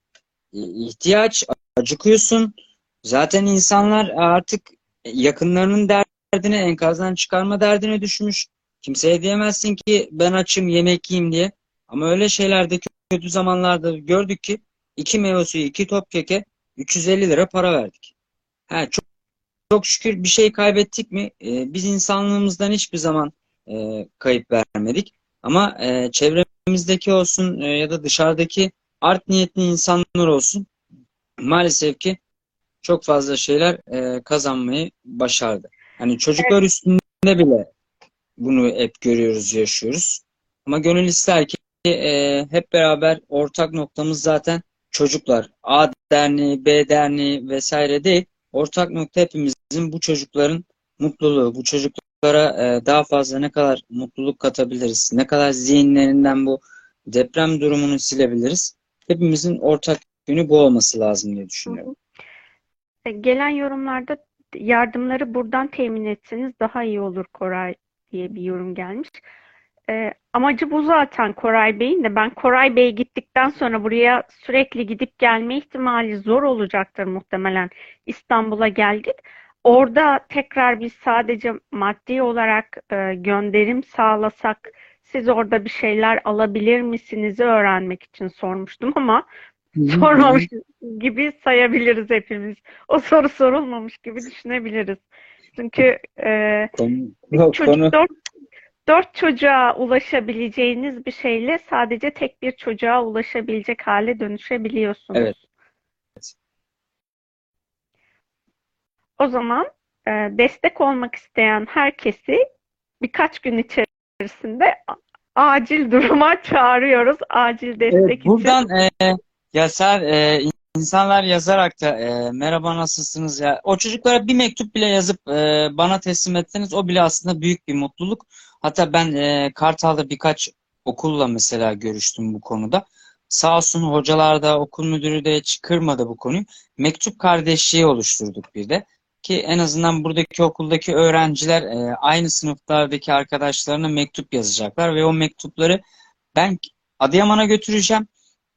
[SPEAKER 2] e, ihtiyaç, acıkıyorsun. Zaten insanlar artık yakınlarının derdine, enkazdan çıkarma derdine düşmüş. Kimseye diyemezsin ki ben açım yemek yiyeyim diye. Ama öyle şeylerde kötü zamanlarda gördük ki iki meyve suyu, iki top keke 350 lira para verdik. Ha, çok, çok şükür bir şey kaybettik mi? Ee, biz insanlığımızdan hiçbir zaman e, kayıp vermedik. Ama e, çevremizdeki olsun e, ya da dışarıdaki art niyetli insanlar olsun maalesef ki çok fazla şeyler e, kazanmayı başardı. Hani çocuklar üstünde bile bunu hep görüyoruz, yaşıyoruz. Ama gönül ister ki e, hep beraber ortak noktamız zaten çocuklar. A derneği, B derneği vesaire değil. Ortak nokta hepimizin bu çocukların mutluluğu. Bu çocuklara e, daha fazla ne kadar mutluluk katabiliriz? Ne kadar zihinlerinden bu deprem durumunu silebiliriz? Hepimizin ortak yönü bu olması lazım diye düşünüyorum.
[SPEAKER 1] Gelen yorumlarda yardımları buradan temin etseniz daha iyi olur Koray diye bir yorum gelmiş. E, amacı bu zaten Koray Bey'in de ben Koray Bey gittikten sonra buraya sürekli gidip gelme ihtimali zor olacaktır muhtemelen. İstanbul'a geldik. Orada tekrar biz sadece maddi olarak e, gönderim sağlasak siz orada bir şeyler alabilir misiniz öğrenmek için sormuştum ama sormamış gibi sayabiliriz hepimiz. O soru sorulmamış gibi düşünebiliriz. Çünkü e,
[SPEAKER 2] Konu,
[SPEAKER 1] çocuk
[SPEAKER 2] konu
[SPEAKER 1] dört, dört çocuğa ulaşabileceğiniz bir şeyle sadece tek bir çocuğa ulaşabilecek hale dönüşebiliyorsunuz.
[SPEAKER 2] Evet.
[SPEAKER 1] O zaman e, destek olmak isteyen herkesi birkaç gün içerisinde acil duruma çağırıyoruz. Acil destek
[SPEAKER 2] Evet,
[SPEAKER 1] için.
[SPEAKER 2] buradan e, yazar e, insanlar yazarak da e, merhaba nasılsınız ya o çocuklara bir mektup bile yazıp e, bana teslim etseniz o bile aslında büyük bir mutluluk. Hatta ben e, Kartal'da birkaç okulla mesela görüştüm bu konuda. Sağ olsun hocalar da okul müdürü de hiç bu konuyu. Mektup kardeşliği oluşturduk bir de. Ki en azından buradaki okuldaki öğrenciler e, aynı sınıflardaki arkadaşlarına mektup yazacaklar ve o mektupları ben Adıyaman'a götüreceğim.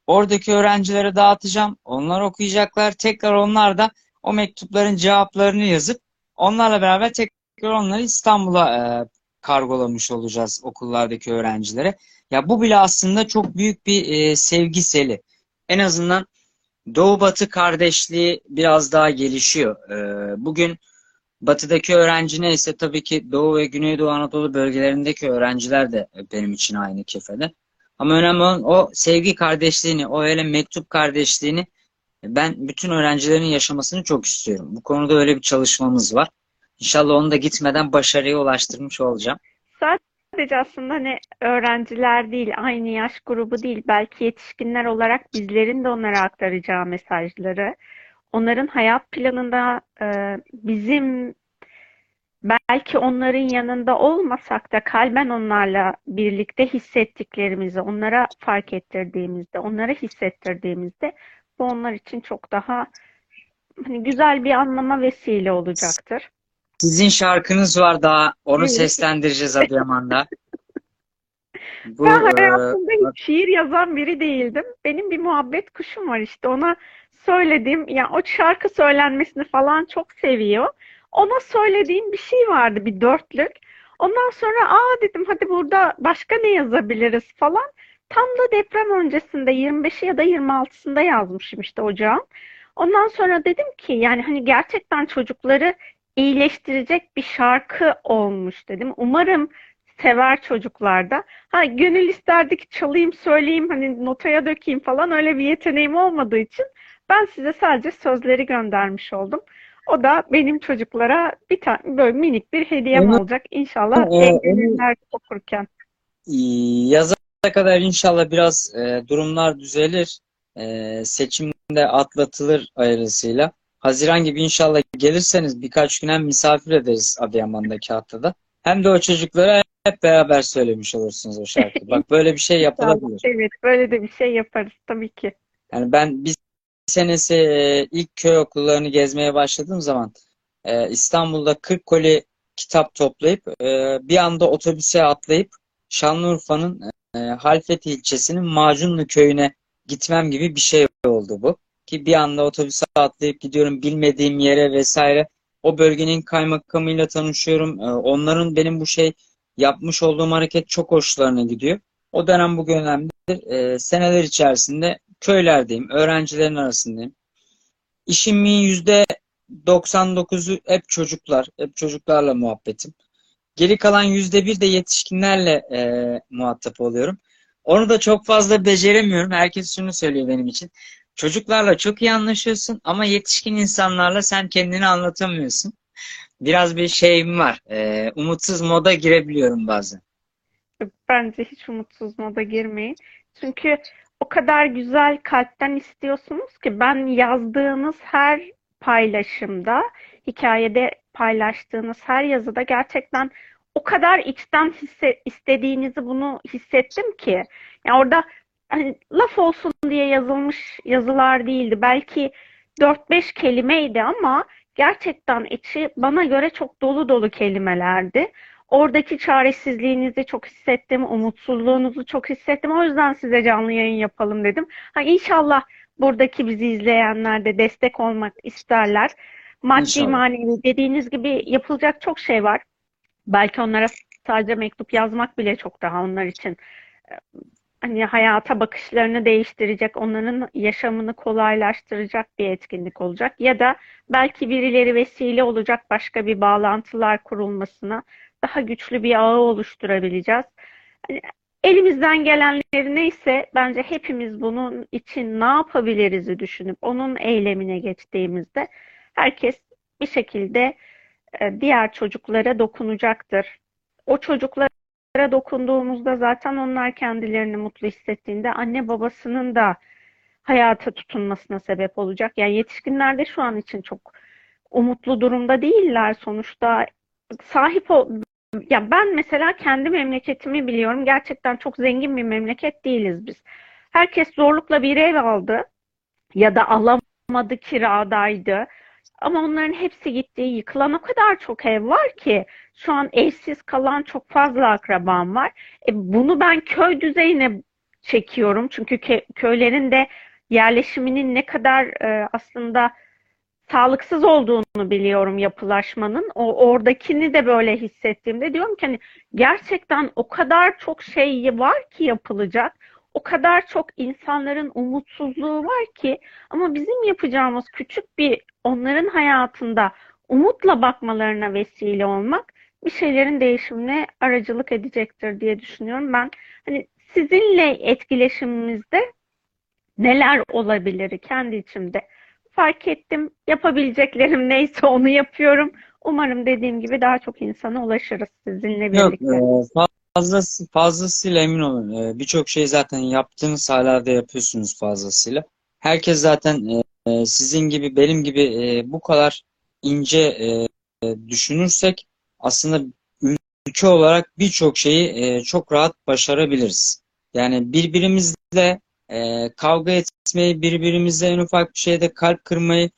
[SPEAKER 2] Oradaki öğrencilere dağıtacağım. Onlar okuyacaklar. Tekrar onlar da o mektupların cevaplarını yazıp onlarla beraber tekrar onları İstanbul'a e, kargolamış olacağız okullardaki öğrencilere. Ya bu bile aslında çok büyük bir e, sevgi seli. En azından Doğu Batı kardeşliği biraz daha gelişiyor. E, bugün batıdaki öğrenci neyse tabii ki Doğu ve Güneydoğu Anadolu bölgelerindeki öğrenciler de benim için aynı kefede. Ama önemli olan o sevgi kardeşliğini, o öyle mektup kardeşliğini ben bütün öğrencilerin yaşamasını çok istiyorum. Bu konuda öyle bir çalışmamız var. İnşallah onu da gitmeden başarıya ulaştırmış olacağım.
[SPEAKER 1] Sadece aslında hani öğrenciler değil, aynı yaş grubu değil, belki yetişkinler olarak bizlerin de onlara aktaracağı mesajları, onların hayat planında bizim belki onların yanında olmasak da kalben onlarla birlikte hissettiklerimizi onlara fark ettirdiğimizde, onlara hissettirdiğimizde bu onlar için çok daha hani güzel bir anlama vesile olacaktır.
[SPEAKER 2] Sizin şarkınız var daha. Onu seslendireceğiz Adıyaman'da. Bu
[SPEAKER 1] Ben
[SPEAKER 2] e,
[SPEAKER 1] hayatımda hiç şiir yazan biri değildim. Benim bir muhabbet kuşum var işte ona söylediğim ya o şarkı söylenmesini falan çok seviyor. Ona söylediğim bir şey vardı bir dörtlük. Ondan sonra aa dedim hadi burada başka ne yazabiliriz falan. Tam da deprem öncesinde 25'i ya da 26'sında yazmışım işte ocağın. Ondan sonra dedim ki yani hani gerçekten çocukları iyileştirecek bir şarkı olmuş dedim. Umarım sever çocuklar da. Ha gönül isterdi ki çalayım söyleyeyim hani notaya dökeyim falan öyle bir yeteneğim olmadığı için ben size sadece sözleri göndermiş oldum. O da benim çocuklara bir tane böyle minik bir hediyem
[SPEAKER 2] Onu,
[SPEAKER 1] olacak. İnşallah
[SPEAKER 2] e,
[SPEAKER 1] evlenirler okurken.
[SPEAKER 2] yaza kadar inşallah biraz e, durumlar düzelir. E, seçimde atlatılır ayrısıyla. Haziran gibi inşallah gelirseniz birkaç gün hem misafir ederiz Adıyaman'daki haftada. Hem de o çocuklara hep beraber söylemiş olursunuz o şarkıyı. Bak böyle bir şey yapılabilir.
[SPEAKER 1] Evet, böyle de bir şey yaparız tabii ki.
[SPEAKER 2] Yani ben bir senesi ilk köy okullarını gezmeye başladığım zaman İstanbul'da 40 koli kitap toplayıp bir anda otobüse atlayıp Şanlıurfa'nın Halfeti ilçesinin Macunlu köyüne gitmem gibi bir şey oldu bu. Ki bir anda otobüse atlayıp gidiyorum bilmediğim yere vesaire. O bölgenin kaymakamıyla tanışıyorum. Onların benim bu şey yapmış olduğum hareket çok hoşlarına gidiyor. O dönem bugün önemlidir. Seneler içerisinde köylerdeyim, öğrencilerin arasındayım. İşimin yüzde 99'u hep çocuklar, hep çocuklarla muhabbetim. Geri kalan yüzde bir de yetişkinlerle e, muhatap oluyorum. Onu da çok fazla beceremiyorum. Herkes şunu söylüyor benim için. Çocuklarla çok iyi anlaşıyorsun ama yetişkin insanlarla sen kendini anlatamıyorsun. Biraz bir şeyim var. E, umutsuz moda girebiliyorum bazen.
[SPEAKER 1] Bence hiç umutsuz moda girmeyin. Çünkü o kadar güzel kalpten istiyorsunuz ki ben yazdığınız her paylaşımda, hikayede paylaştığınız her yazıda gerçekten o kadar içten hisse, istediğinizi bunu hissettim ki. Yani orada hani laf olsun diye yazılmış yazılar değildi. Belki 4-5 kelimeydi ama gerçekten içi bana göre çok dolu dolu kelimelerdi. Oradaki çaresizliğinizi çok hissettim, umutsuzluğunuzu çok hissettim. O yüzden size canlı yayın yapalım dedim. Ha, inşallah buradaki bizi izleyenler de destek olmak isterler. Maddi
[SPEAKER 2] İnşallah.
[SPEAKER 1] manevi dediğiniz gibi yapılacak çok şey var. Belki onlara sadece mektup yazmak bile çok daha onlar için e, hani hayata bakışlarını değiştirecek, onların yaşamını kolaylaştıracak bir etkinlik olacak. Ya da belki birileri vesile olacak başka bir bağlantılar kurulmasına, daha güçlü bir ağı oluşturabileceğiz. Hani elimizden gelenleri neyse bence hepimiz bunun için ne yapabiliriz'i düşünüp onun eylemine geçtiğimizde herkes bir şekilde e, diğer çocuklara dokunacaktır. O çocuklara dokunduğumuzda zaten onlar kendilerini mutlu hissettiğinde anne babasının da hayata tutunmasına sebep olacak. Yani yetişkinler de şu an için çok umutlu durumda değiller sonuçta. Sahip ol ya ben mesela kendi memleketimi biliyorum. Gerçekten çok zengin bir memleket değiliz biz. Herkes zorlukla bir ev aldı ya da alamadı kiradaydı. Ama onların hepsi gitti. Yıkılan o kadar çok ev var ki şu an evsiz kalan çok fazla akrabam var. E, bunu ben köy düzeyine çekiyorum. Çünkü kö- köylerin de yerleşiminin ne kadar e, aslında sağlıksız olduğunu biliyorum yapılaşmanın. O oradakini de böyle hissettiğimde diyorum ki hani gerçekten o kadar çok şey var ki yapılacak. O kadar çok insanların umutsuzluğu var ki ama bizim yapacağımız küçük bir onların hayatında umutla bakmalarına vesile olmak bir şeylerin değişimine aracılık edecektir diye düşünüyorum. Ben hani sizinle etkileşimimizde neler olabilir kendi içimde fark ettim. Yapabileceklerim neyse onu yapıyorum. Umarım dediğim gibi daha çok insana ulaşırız sizinle
[SPEAKER 2] Yok,
[SPEAKER 1] birlikte.
[SPEAKER 2] e, fazlası, fazlasıyla emin olun. E, birçok şey zaten yaptığınız hala da yapıyorsunuz fazlasıyla. Herkes zaten e, e, sizin gibi, benim gibi e, bu kadar ince e, düşünürsek aslında ülke olarak birçok şeyi e, çok rahat başarabiliriz. Yani birbirimizle e, kavga etmeyi, birbirimizle en ufak bir şeyde kalp kırmayı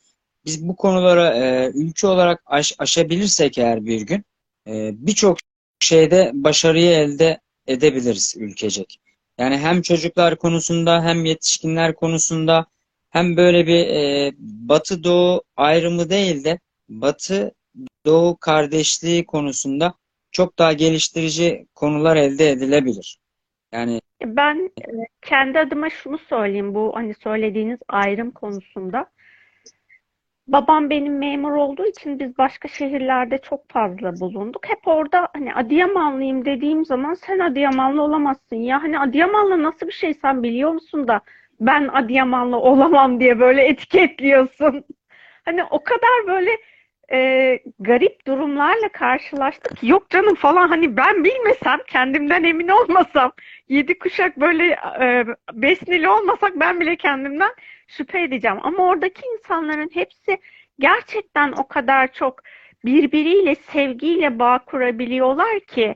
[SPEAKER 2] biz bu konulara e, ülke olarak aş- aşabilirsek eğer bir gün e, birçok şeyde başarıyı elde edebiliriz ülkecek. Yani hem çocuklar konusunda hem yetişkinler konusunda hem böyle bir e, Batı Doğu ayrımı değil de Batı Doğu kardeşliği konusunda çok daha geliştirici konular elde edilebilir. Yani
[SPEAKER 1] Ben e, kendi adıma şunu söyleyeyim bu hani söylediğiniz ayrım konusunda. Babam benim memur olduğu için biz başka şehirlerde çok fazla bulunduk. Hep orada hani Adıyamanlıyım dediğim zaman sen Adıyamanlı olamazsın ya. Hani Adıyamanlı nasıl bir şey sen biliyor musun da ben Adıyamanlı olamam diye böyle etiketliyorsun. Hani o kadar böyle e, garip durumlarla karşılaştık. Yok canım falan hani ben bilmesem kendimden emin olmasam yedi kuşak böyle e, besneli olmasak ben bile kendimden şüphe edeceğim. Ama oradaki insanların hepsi gerçekten o kadar çok birbiriyle sevgiyle bağ kurabiliyorlar ki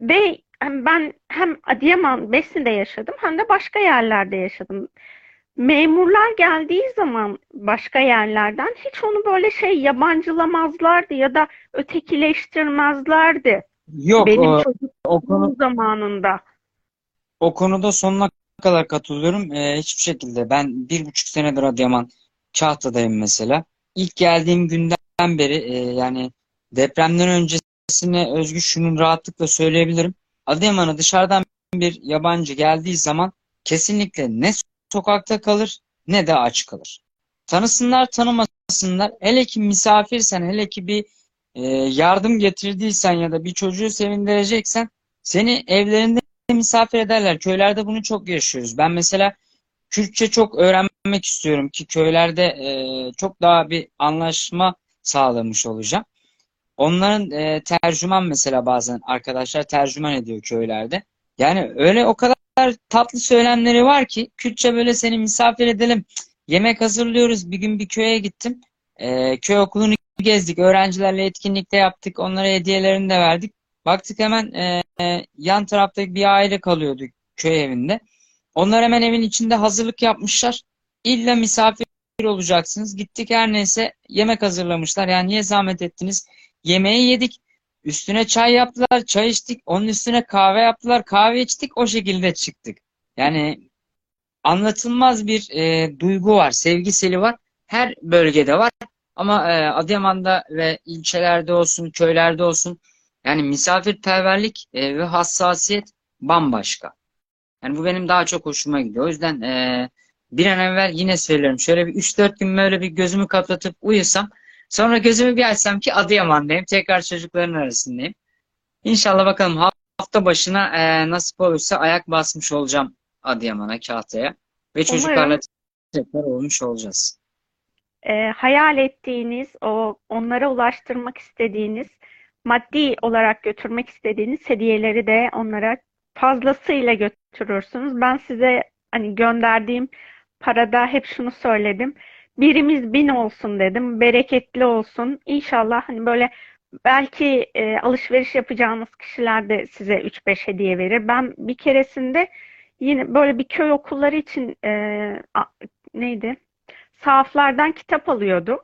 [SPEAKER 1] ve ben hem Adıyaman, Besni'de yaşadım hem de başka yerlerde yaşadım. Memurlar geldiği zaman başka yerlerden hiç onu böyle şey yabancılamazlardı ya da ötekileştirmezlerdi.
[SPEAKER 2] yok
[SPEAKER 1] Benim
[SPEAKER 2] o, o konu
[SPEAKER 1] zamanında.
[SPEAKER 2] o konuda sonuna kadar katılıyorum. Ee, hiçbir şekilde ben bir buçuk senedir Adıyaman Kahta'dayım mesela. İlk geldiğim günden beri e, yani depremden öncesine özgü şunun rahatlıkla söyleyebilirim. Adıyaman'a dışarıdan bir yabancı geldiği zaman kesinlikle ne sokakta kalır ne de aç kalır. Tanısınlar tanımasınlar. Hele ki misafirsen, hele ki bir e, yardım getirdiysen ya da bir çocuğu sevindireceksen seni evlerinde misafir ederler. Köylerde bunu çok yaşıyoruz. Ben mesela Kürtçe çok öğrenmek istiyorum ki köylerde e, çok daha bir anlaşma sağlamış olacağım. Onların e, tercüman mesela bazen arkadaşlar tercüman ediyor köylerde. Yani öyle o kadar tatlı söylemleri var ki Kürtçe böyle seni misafir edelim. Yemek hazırlıyoruz. Bir gün bir köye gittim. E, köy okulunu gezdik. Öğrencilerle etkinlikte yaptık. Onlara hediyelerini de verdik. Baktık hemen e, e, yan taraftaki bir aile kalıyordu köy evinde. Onlar hemen evin içinde hazırlık yapmışlar. İlla misafir olacaksınız. Gittik her neyse yemek hazırlamışlar. Yani niye zahmet ettiniz? Yemeği yedik. Üstüne çay yaptılar, çay içtik. Onun üstüne kahve yaptılar, kahve içtik. O şekilde çıktık. Yani anlatılmaz bir e, duygu var, sevgi seli var. Her bölgede var. Ama e, Adıyaman'da ve ilçelerde olsun, köylerde olsun yani misafirperverlik e, ve hassasiyet bambaşka. Yani bu benim daha çok hoşuma gidiyor. O yüzden e, bir an evvel yine söylüyorum. Şöyle bir 3-4 gün böyle bir gözümü kapatıp uyusam sonra gözümü bir açsam ki Adıyaman'dayım. Tekrar çocukların arasındayım. İnşallah bakalım hafta başına e, nasip olursa ayak basmış olacağım Adıyaman'a, Kahta'ya. Ve çocuklarla tekrar olmuş olacağız.
[SPEAKER 1] e, hayal ettiğiniz, o onlara ulaştırmak istediğiniz, maddi olarak götürmek istediğiniz hediyeleri de onlara fazlasıyla götürürsünüz. Ben size hani gönderdiğim parada hep şunu söyledim. Birimiz bin olsun dedim. Bereketli olsun. İnşallah hani böyle belki e, alışveriş yapacağınız kişiler de size 3-5 hediye verir. Ben bir keresinde yine böyle bir köy okulları için e, a- neydi? Sahaflardan kitap alıyordum.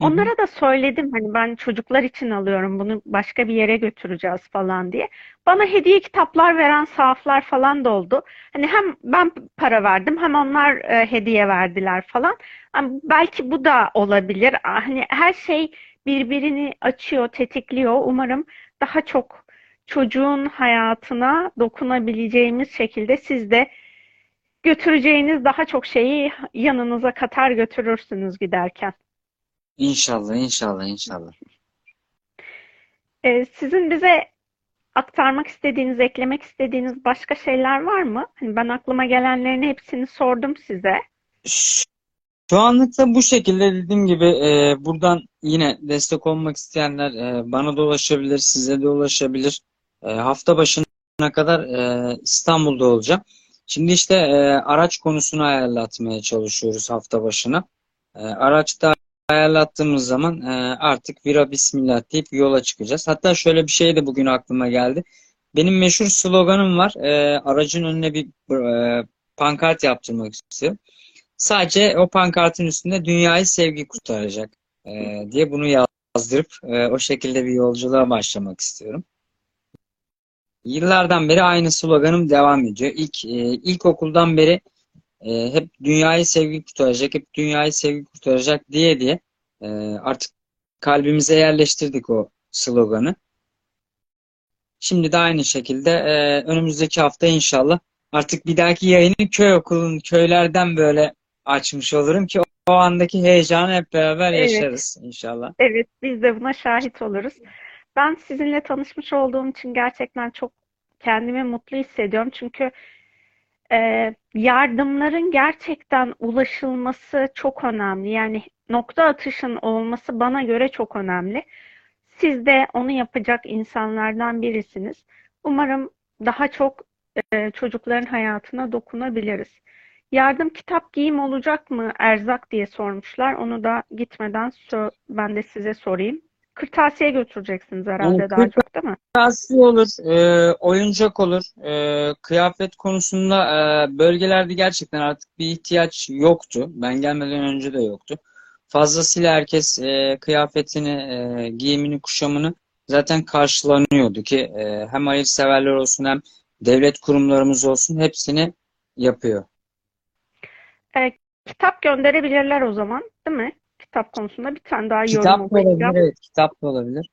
[SPEAKER 1] Onlara da söyledim hani ben çocuklar için alıyorum bunu başka bir yere götüreceğiz falan diye. Bana hediye kitaplar veren sahaflar falan da oldu. Hani hem ben para verdim hem onlar e, hediye verdiler falan. Hani belki bu da olabilir. Hani her şey birbirini açıyor, tetikliyor. Umarım daha çok çocuğun hayatına dokunabileceğimiz şekilde siz de götüreceğiniz daha çok şeyi yanınıza katar götürürsünüz giderken.
[SPEAKER 2] İnşallah, inşallah, inşallah.
[SPEAKER 1] Ee, sizin bize aktarmak istediğiniz, eklemek istediğiniz başka şeyler var mı? Hani ben aklıma gelenlerin hepsini sordum size.
[SPEAKER 2] Şu anlıkta bu şekilde dediğim gibi e, buradan yine destek olmak isteyenler e, bana da ulaşabilir, size de ulaşabilir. E, hafta başına kadar e, İstanbul'da olacağım. Şimdi işte e, araç konusunu ayarlatmaya çalışıyoruz hafta başına. E, araçta ayarlattığımız zaman e, artık vira bismillah deyip yola çıkacağız. Hatta şöyle bir şey de bugün aklıma geldi. Benim meşhur sloganım var. E, aracın önüne bir e, pankart yaptırmak istiyorum. Sadece o pankartın üstünde dünyayı sevgi kurtaracak e, diye bunu yazdırıp e, o şekilde bir yolculuğa başlamak istiyorum. Yıllardan beri aynı sloganım devam ediyor. İlk e, ilkokuldan beri e, hep dünyayı sevgi kurtaracak, hep dünyayı sevgi kurtaracak diye diye e, artık kalbimize yerleştirdik o sloganı. Şimdi de aynı şekilde e, önümüzdeki hafta inşallah artık bir dahaki yayını köy okulun köylerden böyle açmış olurum ki o, andaki heyecanı hep beraber
[SPEAKER 1] Evet.
[SPEAKER 2] yaşarız inşallah.
[SPEAKER 1] Evet, biz de buna şahit oluruz. Ben sizinle tanışmış olduğum için gerçekten çok kendimi mutlu hissediyorum. Çünkü e, yardımların gerçekten ulaşılması çok önemli. Yani nokta atışın olması bana göre çok önemli. Siz de onu yapacak insanlardan birisiniz. Umarım daha çok e, çocukların hayatına dokunabiliriz. Yardım kitap giyim olacak mı erzak diye sormuşlar. Onu da gitmeden ben de size sorayım. Kırtasiye götüreceksiniz herhalde
[SPEAKER 2] Yani
[SPEAKER 1] daha çok değil mi?
[SPEAKER 2] Kırtasiye olur, e, oyuncak olur, e, kıyafet konusunda e, bölgelerde gerçekten artık bir ihtiyaç yoktu. Ben gelmeden önce de yoktu. Fazlasıyla herkes e, kıyafetini, e, giyimini, kuşamını zaten karşılanıyordu ki e, hem hayırseverler olsun hem devlet kurumlarımız olsun hepsini yapıyor.
[SPEAKER 1] E, kitap gönderebilirler o zaman, değil mi? Kitap konusunda bir tane daha yorum
[SPEAKER 2] Kitap da olabilir,
[SPEAKER 1] okuyacağım.
[SPEAKER 2] evet, kitap da olabilir.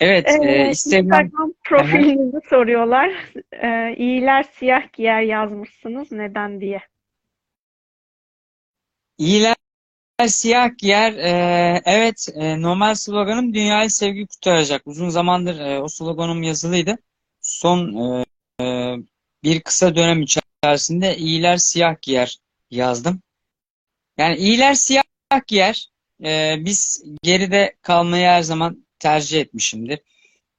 [SPEAKER 2] Evet,
[SPEAKER 1] Ee,
[SPEAKER 2] e, Instagram
[SPEAKER 1] Instagram profilinizi soruyorlar. Ee, iyiler siyah giyer yazmışsınız. Neden diye.
[SPEAKER 2] İyiler siyah giyer. Ee, evet, e, normal sloganım dünyayı sevgi kurtaracak. Uzun zamandır e, o sloganım yazılıydı. Son e, e, bir kısa dönem içerisinde iyiler siyah giyer yazdım. Yani iyiler siyah giyer. Ee, biz geride kalmayı her zaman tercih etmişimdir.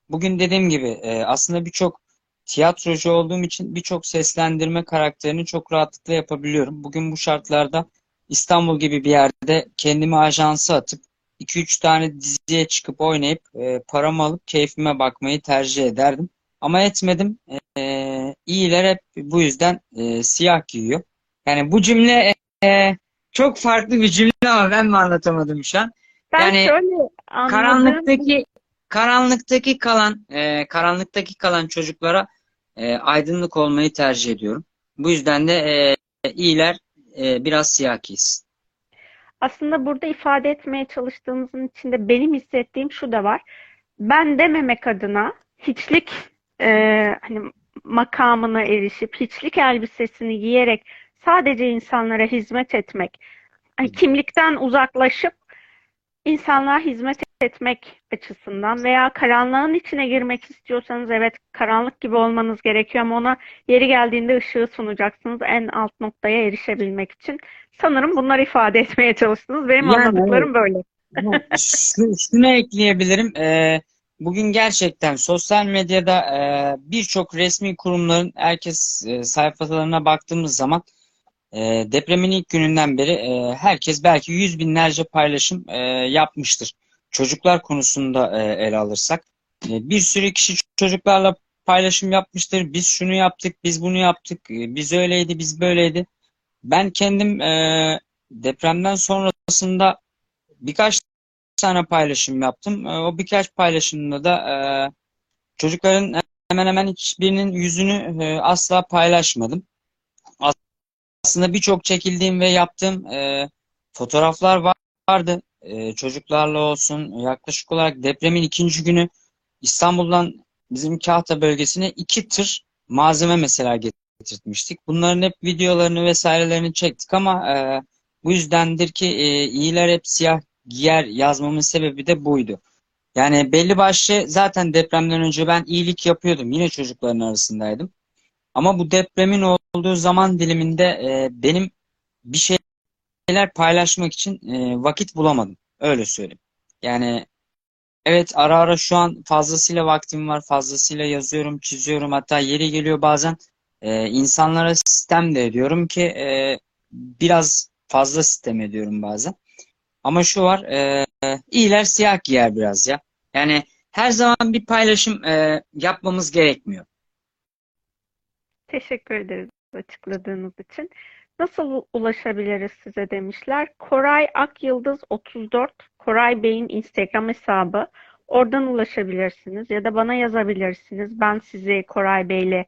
[SPEAKER 2] Bugün dediğim gibi e, aslında birçok tiyatrocu olduğum için birçok seslendirme karakterini çok rahatlıkla yapabiliyorum. Bugün bu şartlarda İstanbul gibi bir yerde kendimi ajansa atıp 2-3 tane diziye çıkıp oynayıp e, paramı alıp keyfime bakmayı tercih ederdim. Ama etmedim. E, iyiler hep bu yüzden e, siyah giyiyor. Yani bu cümle e, çok farklı bir cümle ama ben mi anlatamadım şu an?
[SPEAKER 1] Ben
[SPEAKER 2] Yani
[SPEAKER 1] şöyle
[SPEAKER 2] Karanlıktaki karanlıktaki kalan e, karanlıktaki kalan çocuklara e, aydınlık olmayı tercih ediyorum. Bu yüzden de e, iyiler e, biraz siyah giysin.
[SPEAKER 1] aslında burada ifade etmeye çalıştığımızın içinde benim hissettiğim şu da var. Ben dememek adına hiçlik e, hani makamına erişip hiçlik elbisesini giyerek sadece insanlara hizmet etmek, kimlikten uzaklaşıp insanlığa hizmet etmek açısından veya karanlığın içine girmek istiyorsanız evet karanlık gibi olmanız gerekiyor ama ona yeri geldiğinde ışığı sunacaksınız en alt noktaya erişebilmek için. Sanırım bunları ifade etmeye çalıştınız. Benim
[SPEAKER 2] Yani
[SPEAKER 1] anladıklarım böyle.
[SPEAKER 2] Şu, şunu ekleyebilirim. E, bugün gerçekten sosyal medyada e, birçok resmi kurumların herkes e, sayfalarına baktığımız zaman e, depremin ilk gününden beri e, herkes belki yüz binlerce paylaşım e, yapmıştır. Çocuklar konusunda e, ele alırsak. E, bir sürü kişi çocuklarla paylaşım yapmıştır. Biz şunu yaptık, biz bunu yaptık, e, biz öyleydi, biz böyleydi. Ben kendim e, depremden sonrasında birkaç tane paylaşım yaptım. E, o birkaç paylaşımda da e, çocukların hemen hemen hiçbirinin yüzünü e, asla paylaşmadım. Aslında birçok çekildiğim ve yaptığım e, fotoğraflar var- vardı. E, çocuklarla olsun. Yaklaşık olarak depremin ikinci günü İstanbul'dan bizim Kahta bölgesine iki tır malzeme mesela getirtmiştik. Bunların hep videolarını vesairelerini çektik ama e, bu yüzdendir ki e, iyiler hep siyah giyer yazmamın sebebi de buydu. Yani belli başlı zaten depremden önce ben iyilik yapıyordum. Yine çocukların arasındaydım. Ama bu depremin olduğu zaman diliminde e, benim bir şeyler paylaşmak için e, vakit bulamadım. Öyle söyleyeyim. Yani evet ara ara şu an fazlasıyla vaktim var. Fazlasıyla yazıyorum, çiziyorum. Hatta yeri geliyor bazen e, insanlara sistem de ediyorum ki e, biraz fazla sistem ediyorum bazen. Ama şu var, e, iyiler siyah giyer biraz ya. Yani her zaman bir paylaşım e, yapmamız gerekmiyor.
[SPEAKER 1] Teşekkür ederiz açıkladığınız için. Nasıl ulaşabiliriz size demişler. Koray Akyıldız 34 Koray Bey'in Instagram hesabı. Oradan ulaşabilirsiniz ya da bana yazabilirsiniz. Ben sizi Koray Bey'le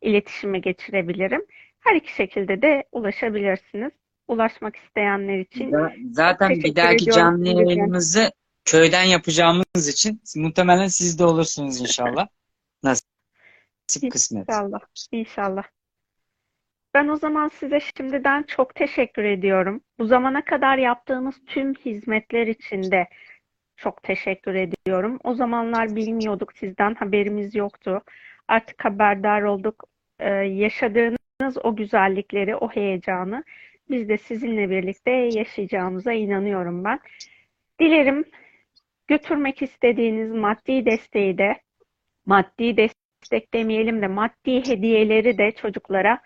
[SPEAKER 1] iletişime geçirebilirim. Her iki şekilde de ulaşabilirsiniz. Ulaşmak isteyenler için
[SPEAKER 2] Zaten bir dahaki canlı yayınımızı köyden yapacağımız için muhtemelen siz de olursunuz inşallah. Nasip kısmet.
[SPEAKER 1] İnşallah. İnşallah. Ben o zaman size şimdiden çok teşekkür ediyorum. Bu zamana kadar yaptığınız tüm hizmetler için de çok teşekkür ediyorum. O zamanlar bilmiyorduk, sizden haberimiz yoktu. Artık haberdar olduk. Ee, yaşadığınız o güzellikleri, o heyecanı biz de sizinle birlikte yaşayacağımıza inanıyorum ben. Dilerim götürmek istediğiniz maddi desteği de, maddi destek demeyelim de maddi hediyeleri de çocuklara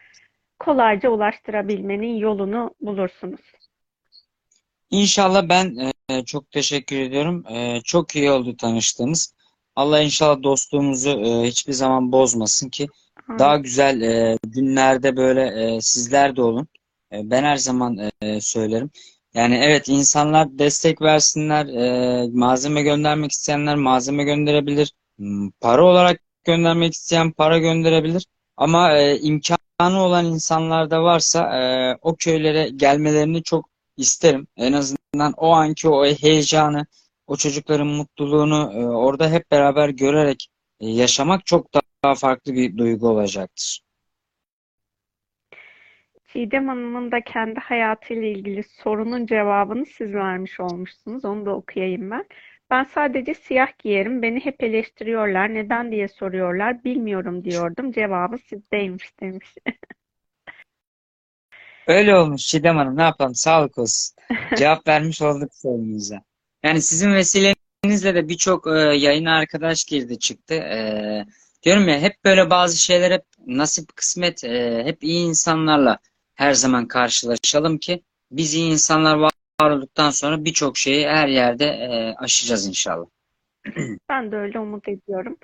[SPEAKER 1] kolayca ulaştırabilmenin yolunu bulursunuz.
[SPEAKER 2] İnşallah ben e, çok teşekkür ediyorum. E, çok iyi oldu tanıştığımız. Allah inşallah dostluğumuzu e, hiçbir zaman bozmasın ki daha güzel e, günlerde böyle e, sizler de olun. E, ben her zaman e, söylerim. Yani evet insanlar destek versinler, e, malzeme göndermek isteyenler malzeme gönderebilir. Hmm, Para olarak göndermek isteyen para gönderebilir. Ama e, imkanı olan insanlar da varsa e, o köylere gelmelerini çok isterim. En azından o anki o heyecanı, o çocukların mutluluğunu e, orada hep beraber görerek e, yaşamak çok daha farklı bir duygu olacaktır.
[SPEAKER 1] Çiğdem Hanım'ın da kendi hayatıyla ilgili sorunun cevabını siz vermiş olmuşsunuz. Onu da okuyayım ben. Ben sadece siyah giyerim. Beni hep eleştiriyorlar. Neden diye soruyorlar. Bilmiyorum diyordum. Cevabı sizdeymiş demiş.
[SPEAKER 2] Öyle olmuş Çiğdem Hanım. Ne yapalım? Sağlık olsun. Cevap vermiş olduk sorumuza. Yani sizin vesilenizle de birçok e, yayın arkadaş girdi çıktı. E, diyorum ya hep böyle bazı şeyler hep nasip kısmet e, hep iyi insanlarla her zaman karşılaşalım ki biz iyi insanlar var olduktan sonra birçok şeyi her yerde e, aşacağız inşallah.
[SPEAKER 1] Ben de öyle umut ediyorum.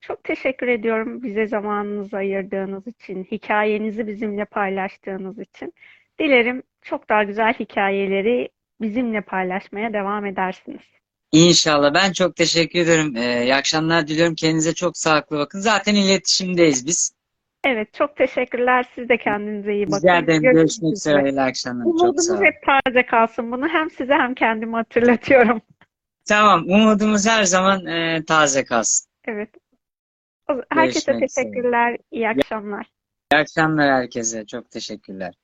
[SPEAKER 1] Çok teşekkür ediyorum bize zamanınızı ayırdığınız için, hikayenizi bizimle paylaştığınız için. Dilerim çok daha güzel hikayeleri bizimle paylaşmaya devam edersiniz.
[SPEAKER 2] İnşallah. Ben çok teşekkür ederim. E, iyi akşamlar diliyorum. Kendinize çok sağlıklı bakın. Zaten iletişimdeyiz biz.
[SPEAKER 1] Evet, çok teşekkürler. Siz de kendinize iyi bakın.
[SPEAKER 2] Rica ederim.
[SPEAKER 1] Görüşmek
[SPEAKER 2] Görüşmek üzere.
[SPEAKER 1] üzere.
[SPEAKER 2] İyi akşamlar.
[SPEAKER 1] Umudumuz hep taze kalsın. Bunu hem size hem kendime hatırlatıyorum.
[SPEAKER 2] Tamam. Umudumuz her zaman e, taze kalsın.
[SPEAKER 1] Evet. Herkese
[SPEAKER 2] Görüşmek üzere.
[SPEAKER 1] teşekkürler. İyi akşamlar.
[SPEAKER 2] İyi akşamlar herkese. Çok teşekkürler.